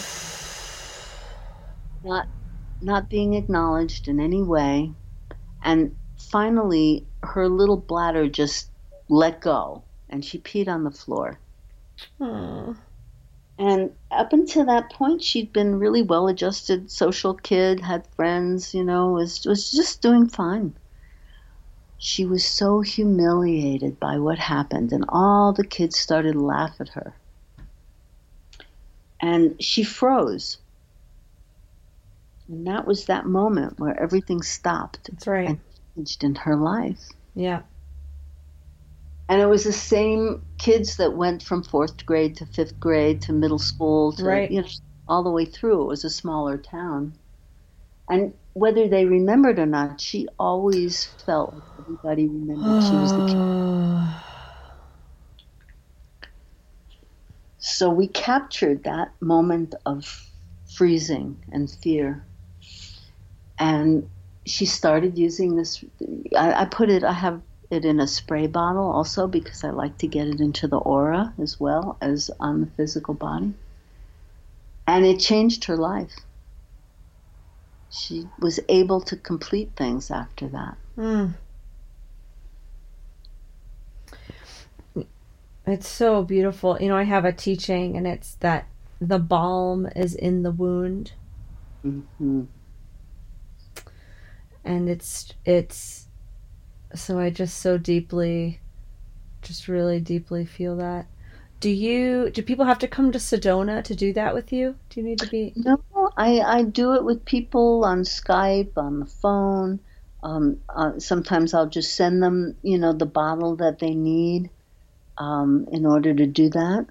not not being acknowledged in any way. And finally, her little bladder just let go, and she peed on the floor. Hmm. And up until that point, she'd been really well-adjusted, social kid, had friends, you know, was was just doing fine. She was so humiliated by what happened, and all the kids started to laugh at her. And she froze. And that was that moment where everything stopped That's right. and changed in her life. Yeah. And it was the same kids that went from fourth grade to fifth grade to middle school to Right. you know all the way through. It was a smaller town. And whether they remembered or not, she always felt like everybody remembered she was the kid. So we captured that moment of freezing and fear. And she started using this. I, I put it, I have it in a spray bottle also because I like to get it into the aura as well as on the physical body. And it changed her life. She was able to complete things after that. Mm. It's so beautiful. You know, I have a teaching, and it's that the balm is in the wound, hmm and it's it's. So I just so deeply, just really deeply feel that. Do you? Do people have to come to Sedona to do that with you? Do you need to be? No, I, I do it with people on Skype, on the phone. Um, uh, sometimes I'll just send them, you know, the bottle that they need um, in order to do that,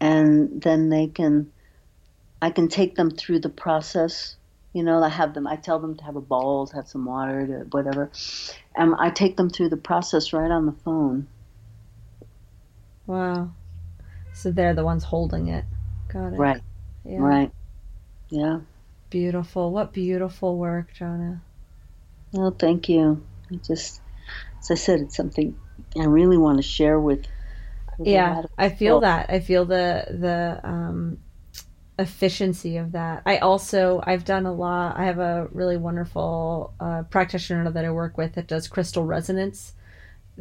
and then they can, I can take them through the process. You know, I have them. I tell them to have a bowl, to have some water, to whatever, and I take them through the process right on the phone. Wow. So they're the ones holding it. Got it. Right. Yeah. Right. Yeah. Beautiful. What beautiful work, Jonna. Well, thank you. I just, as I said, it's something I really want to share with. with Yeah, I feel that. I feel the the um, efficiency of that. I also I've done a lot. I have a really wonderful uh, practitioner that I work with that does crystal resonance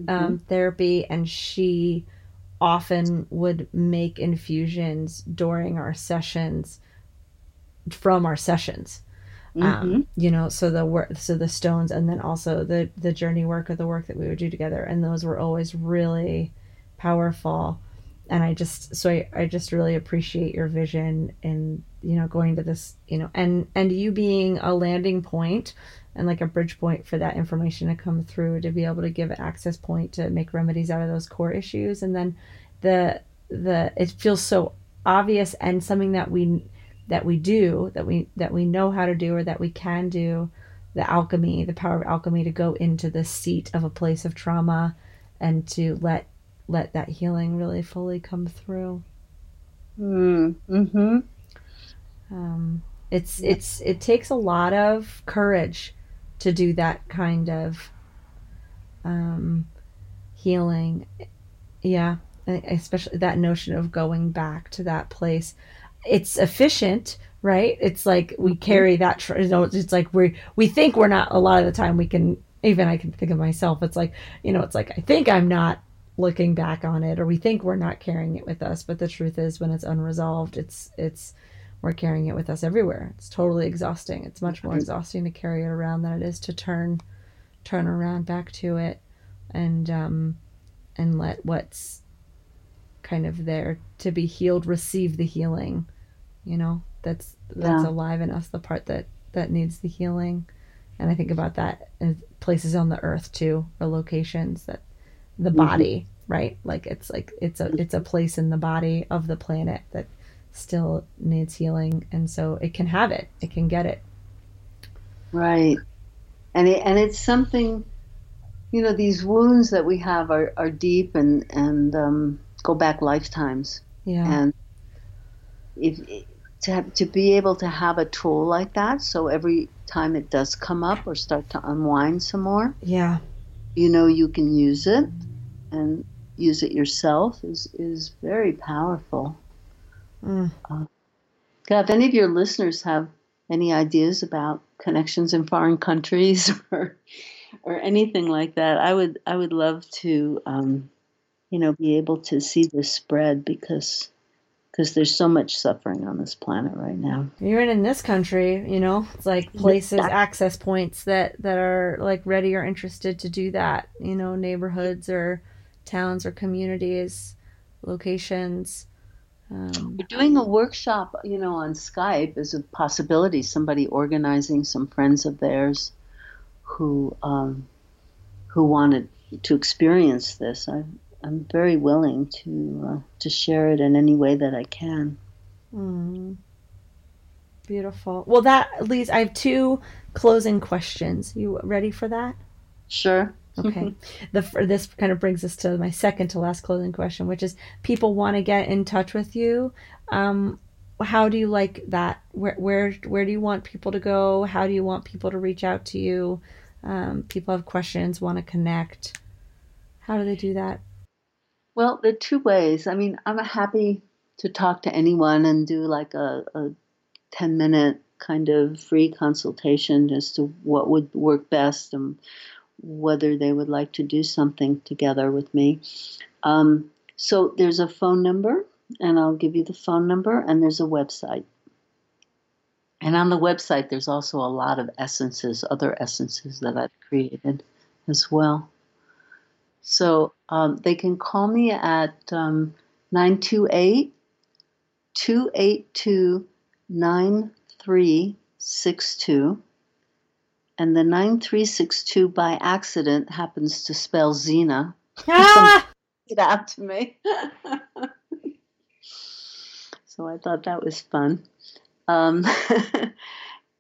um, therapy, and she often would make infusions during our sessions from our sessions. um, you know so the work so the stones and then also the the journey work or the work that we would do together and those were always really powerful and i just so I, I just really appreciate your vision in you know going to this you know and and you being a landing point and like a bridge point for that information to come through to be able to give access point to make remedies out of those core issues. And then the the it feels so obvious and something that we that we do that we that we know how to do or that we can do the alchemy the power of alchemy to go into the seat of a place of trauma and to let let that healing really fully come through. Mm, mm-hmm. um, it's it's it takes a lot of courage to do that kind of um, healing. Yeah especially that notion of going back to that place. It's efficient right? It's like we carry that you know it's like we we think we're not a lot of the time we can even i can think of myself it's like you know it's like i think i'm not looking back on it or we think we're not carrying it with us but the truth is when it's unresolved it's it's we're carrying it with us everywhere. It's totally exhausting. It's much more exhausting to carry it around than it is to turn turn around back to it and um and let what's kind of there to be healed receive the healing you know? That's that's Yeah. alive in us the part that that needs the healing. And i think about that in places on the earth too or locations that the body right? Like it's like it's a it's a place in the body of the planet that still needs healing and so it can have it. It can get it. Right. And it, and it's something, you know, these wounds that we have are, are deep and and um, go back lifetimes. yeah. And if to have, to be able to have a tool like that, so every time it does come up or start to unwind some more, yeah. you know, you can use it and use it yourself is is very powerful. Mm. Uh, if any of your listeners have any ideas about connections in foreign countries or or anything like that, I would I would love to um, you know be able to see this spread because because there's so much suffering on this planet right now. even in this country you know it's like places access points that that are like ready or interested to do that you know neighborhoods or towns or communities locations um, We're doing a workshop, you know, on Skype is a possibility. Somebody organizing some friends of theirs who um, who wanted to experience this. I, I'm very willing to uh, to share it in any way that I can. mm. beautiful well that leads i have two closing questions you ready for that Sure. Okay. the this kind of brings us to my second to last closing question, which is people want to get in touch with you. Um, how do you like that? Where where where do you want people to go? How do you want people to reach out to you? Um, people have questions, want to connect. How do they do that? Well, there are two ways. I mean, I'm happy to talk to anyone and do like a, a 10 minute kind of free consultation as to what would work best and whether they would like to do something together with me. Um, so there's a phone number, and I'll give you the phone number, and there's a website. And on the website, there's also a lot of essences, other essences that I've created as well. So um, they can call me at um, 928 282 9362. And the 9362 by accident happens to spell Xena. Ah! It out to me. so I thought that was fun. Um,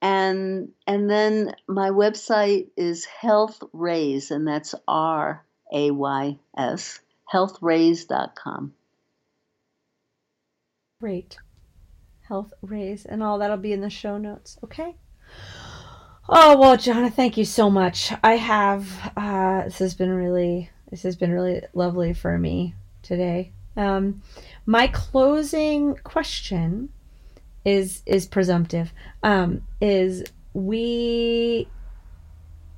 and and then my website is Health Rays, and that's R A Y S, healthrays.com. Great. health rays and all that'll be in the show notes. Okay. Oh well, Jonna, thank you so much. I have uh, this has been really this has been really lovely for me today. Um, my closing question is is presumptive. Um, is we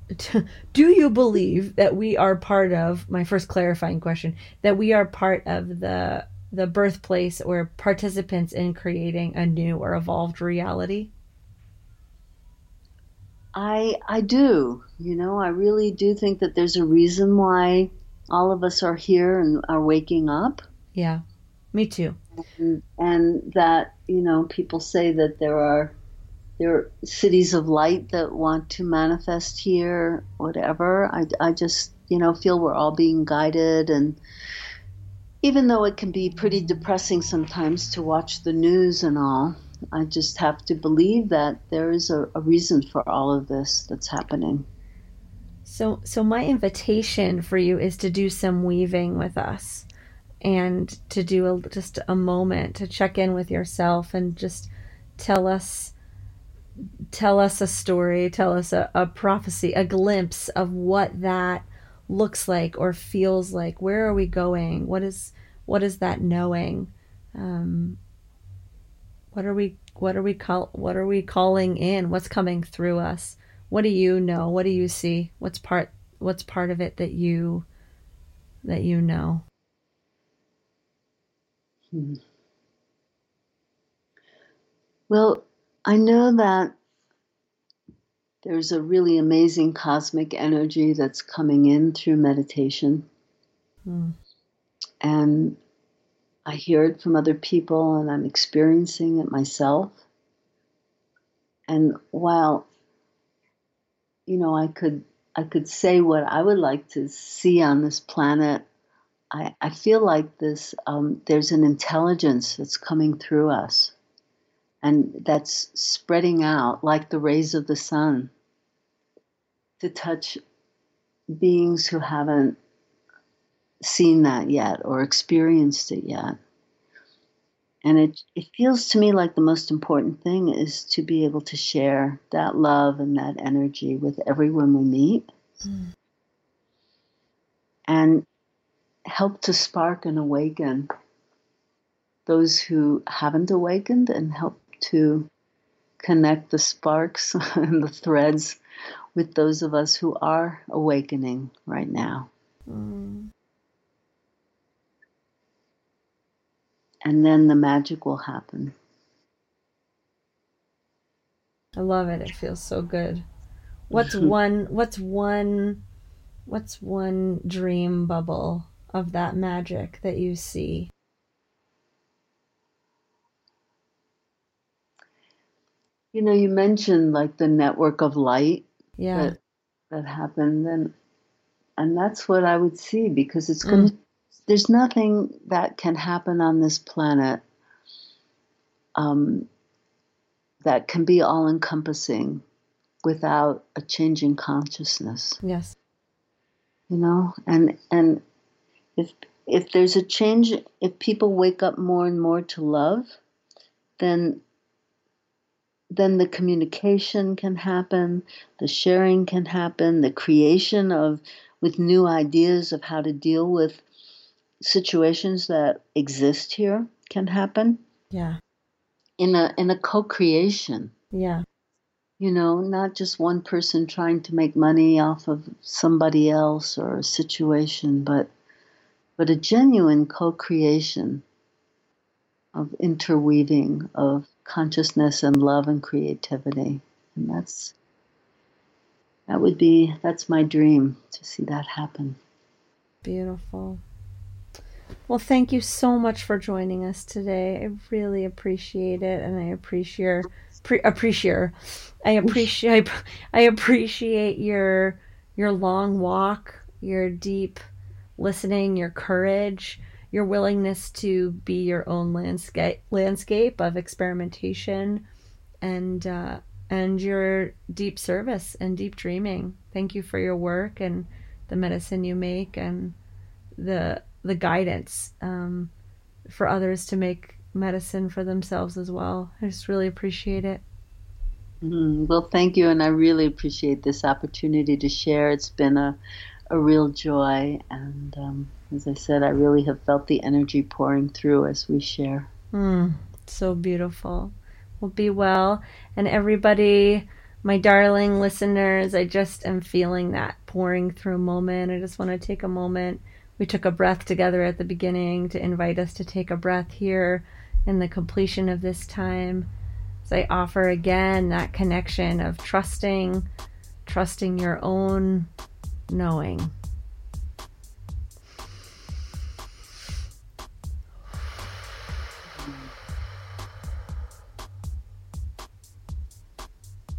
do you believe that we are part of my first clarifying question that we are part of the the birthplace or participants in creating a new or evolved reality? I I do. You know, I really do think that there's a reason why all of us are here and are waking up. Yeah. Me too. And, and that, you know, people say that there are there are cities of light that want to manifest here, whatever. I, I just, you know, feel we're all being guided. And even though it can be pretty depressing sometimes to watch the news and all, I just have to believe that there is a, a reason for all of this that's happening. So, so my invitation for you is to do some weaving with us, and to do a, just a moment to check in with yourself and just tell us, tell us a story, tell us a, a prophecy, a glimpse of what that looks like or feels like. Where are we going? What is what is that knowing? Um, what are we what are we call what are we calling in? What's coming through us? What do you know? What do you see? What's part what's part of it that you that you know? Hmm. Well, I know that there's a really amazing cosmic energy that's coming in through meditation. Hmm. And I hear it from other people and I'm experiencing it myself. And while you know I could I could say what I would like to see on this planet, I, I feel like this um, there's an intelligence that's coming through us and that's spreading out like the rays of the sun to touch beings who haven't seen that yet or experienced it yet. And it, it feels to me like the most important thing is to be able to share that love and that energy with everyone we meet. Mm. And help to spark and awaken those who haven't awakened and help to connect the sparks and the threads with those of us who are awakening right now. Mm. And then the magic will happen. I love it. It feels so good. What's one what's one what's one dream bubble of that magic that you see? You know, you mentioned like the network of light Yeah. that that happened and and that's what I would see because it's mm. going to there's nothing that can happen on this planet um, that can be all encompassing without a changing consciousness Yes. you know and and if if there's a change if people wake up more and more to love then then the communication can happen the sharing can happen the creation of with new ideas of how to deal with situations that exist here can happen Yeah. in a in a co-creation Yeah. you know not just one person trying to make money off of somebody else or a situation but but a genuine co-creation of interweaving of consciousness and love and creativity and that's that would be that's my dream to see that happen Beautiful. Well, thank you so much for joining us today. I really appreciate it, and I appreciate pre- appreciate I appreciate I appreciate your your long walk, your deep listening, your courage, your willingness to be your own landscape landscape of experimentation, and uh, and your deep service and deep dreaming. Thank you for your work and the medicine you make and the the guidance um, for others to make medicine for themselves as well. I just really appreciate it. Mm, well, thank you, and I really appreciate this opportunity to share. It's been a, a real joy, and um, as I said, I really have felt the energy pouring through as we share. Mm, so beautiful. Well, be well, and everybody, my darling listeners, I just am feeling that pouring through moment. I just want to take a moment. We took a breath together at the beginning to invite us to take a breath here in the completion of this time. So I offer again that connection of trusting, trusting your own knowing.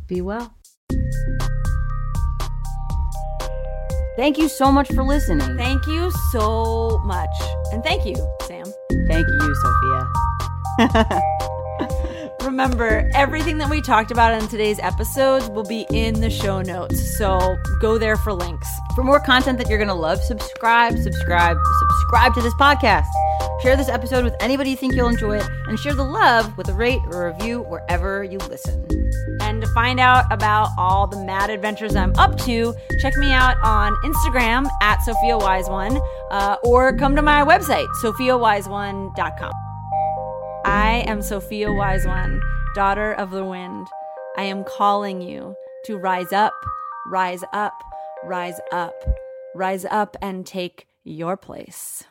Be well. Thank you so much for listening. Thank you so much. And thank you, Sam. Thank you, Sophia. Remember, everything that we talked about in today's episodes will be in the show notes. So go there for links. For more content that you're going to love, subscribe, subscribe, subscribe to this podcast. Share this episode with anybody you think you'll enjoy it, and share the love with a rate or review wherever you listen. And to find out about all the mad adventures I'm up to, check me out on Instagram at Sophia Wise One, uh, or come to my website, sophiawiseone.com. I am Sophia Wise One, daughter of the wind. I am calling you to rise up, rise up, rise up, rise up and take your place.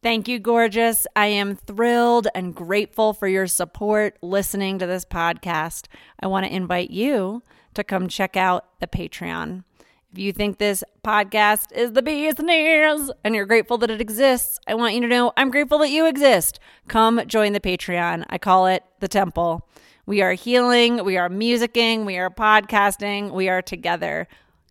Thank you, gorgeous. I am thrilled and grateful for your support listening to this podcast. I want to invite you to come check out the Patreon. If you think this podcast is the bee's knees and you're grateful that it exists, I want you to know I'm grateful that you exist. Come join the Patreon. I call it the temple. We are healing, we are musicking, we are podcasting, we are together.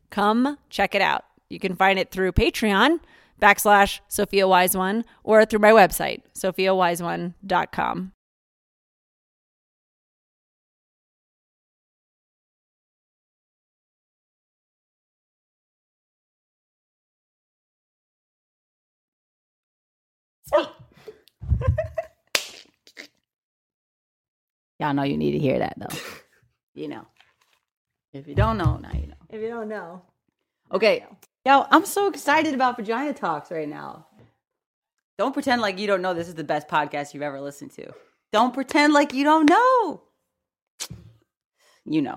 Come check it out. You can find it through Patreon backslash Sophia Wise One or through my website, sophiawiseone.com. Y'all know you need to hear that, though. you know. If you don't know, now you know. If you don't know, Okay. Yo, I'm so excited about Vagina Talks right now. Don't pretend like you don't know this is the best podcast you've ever listened to. Don't pretend like you don't know. You know.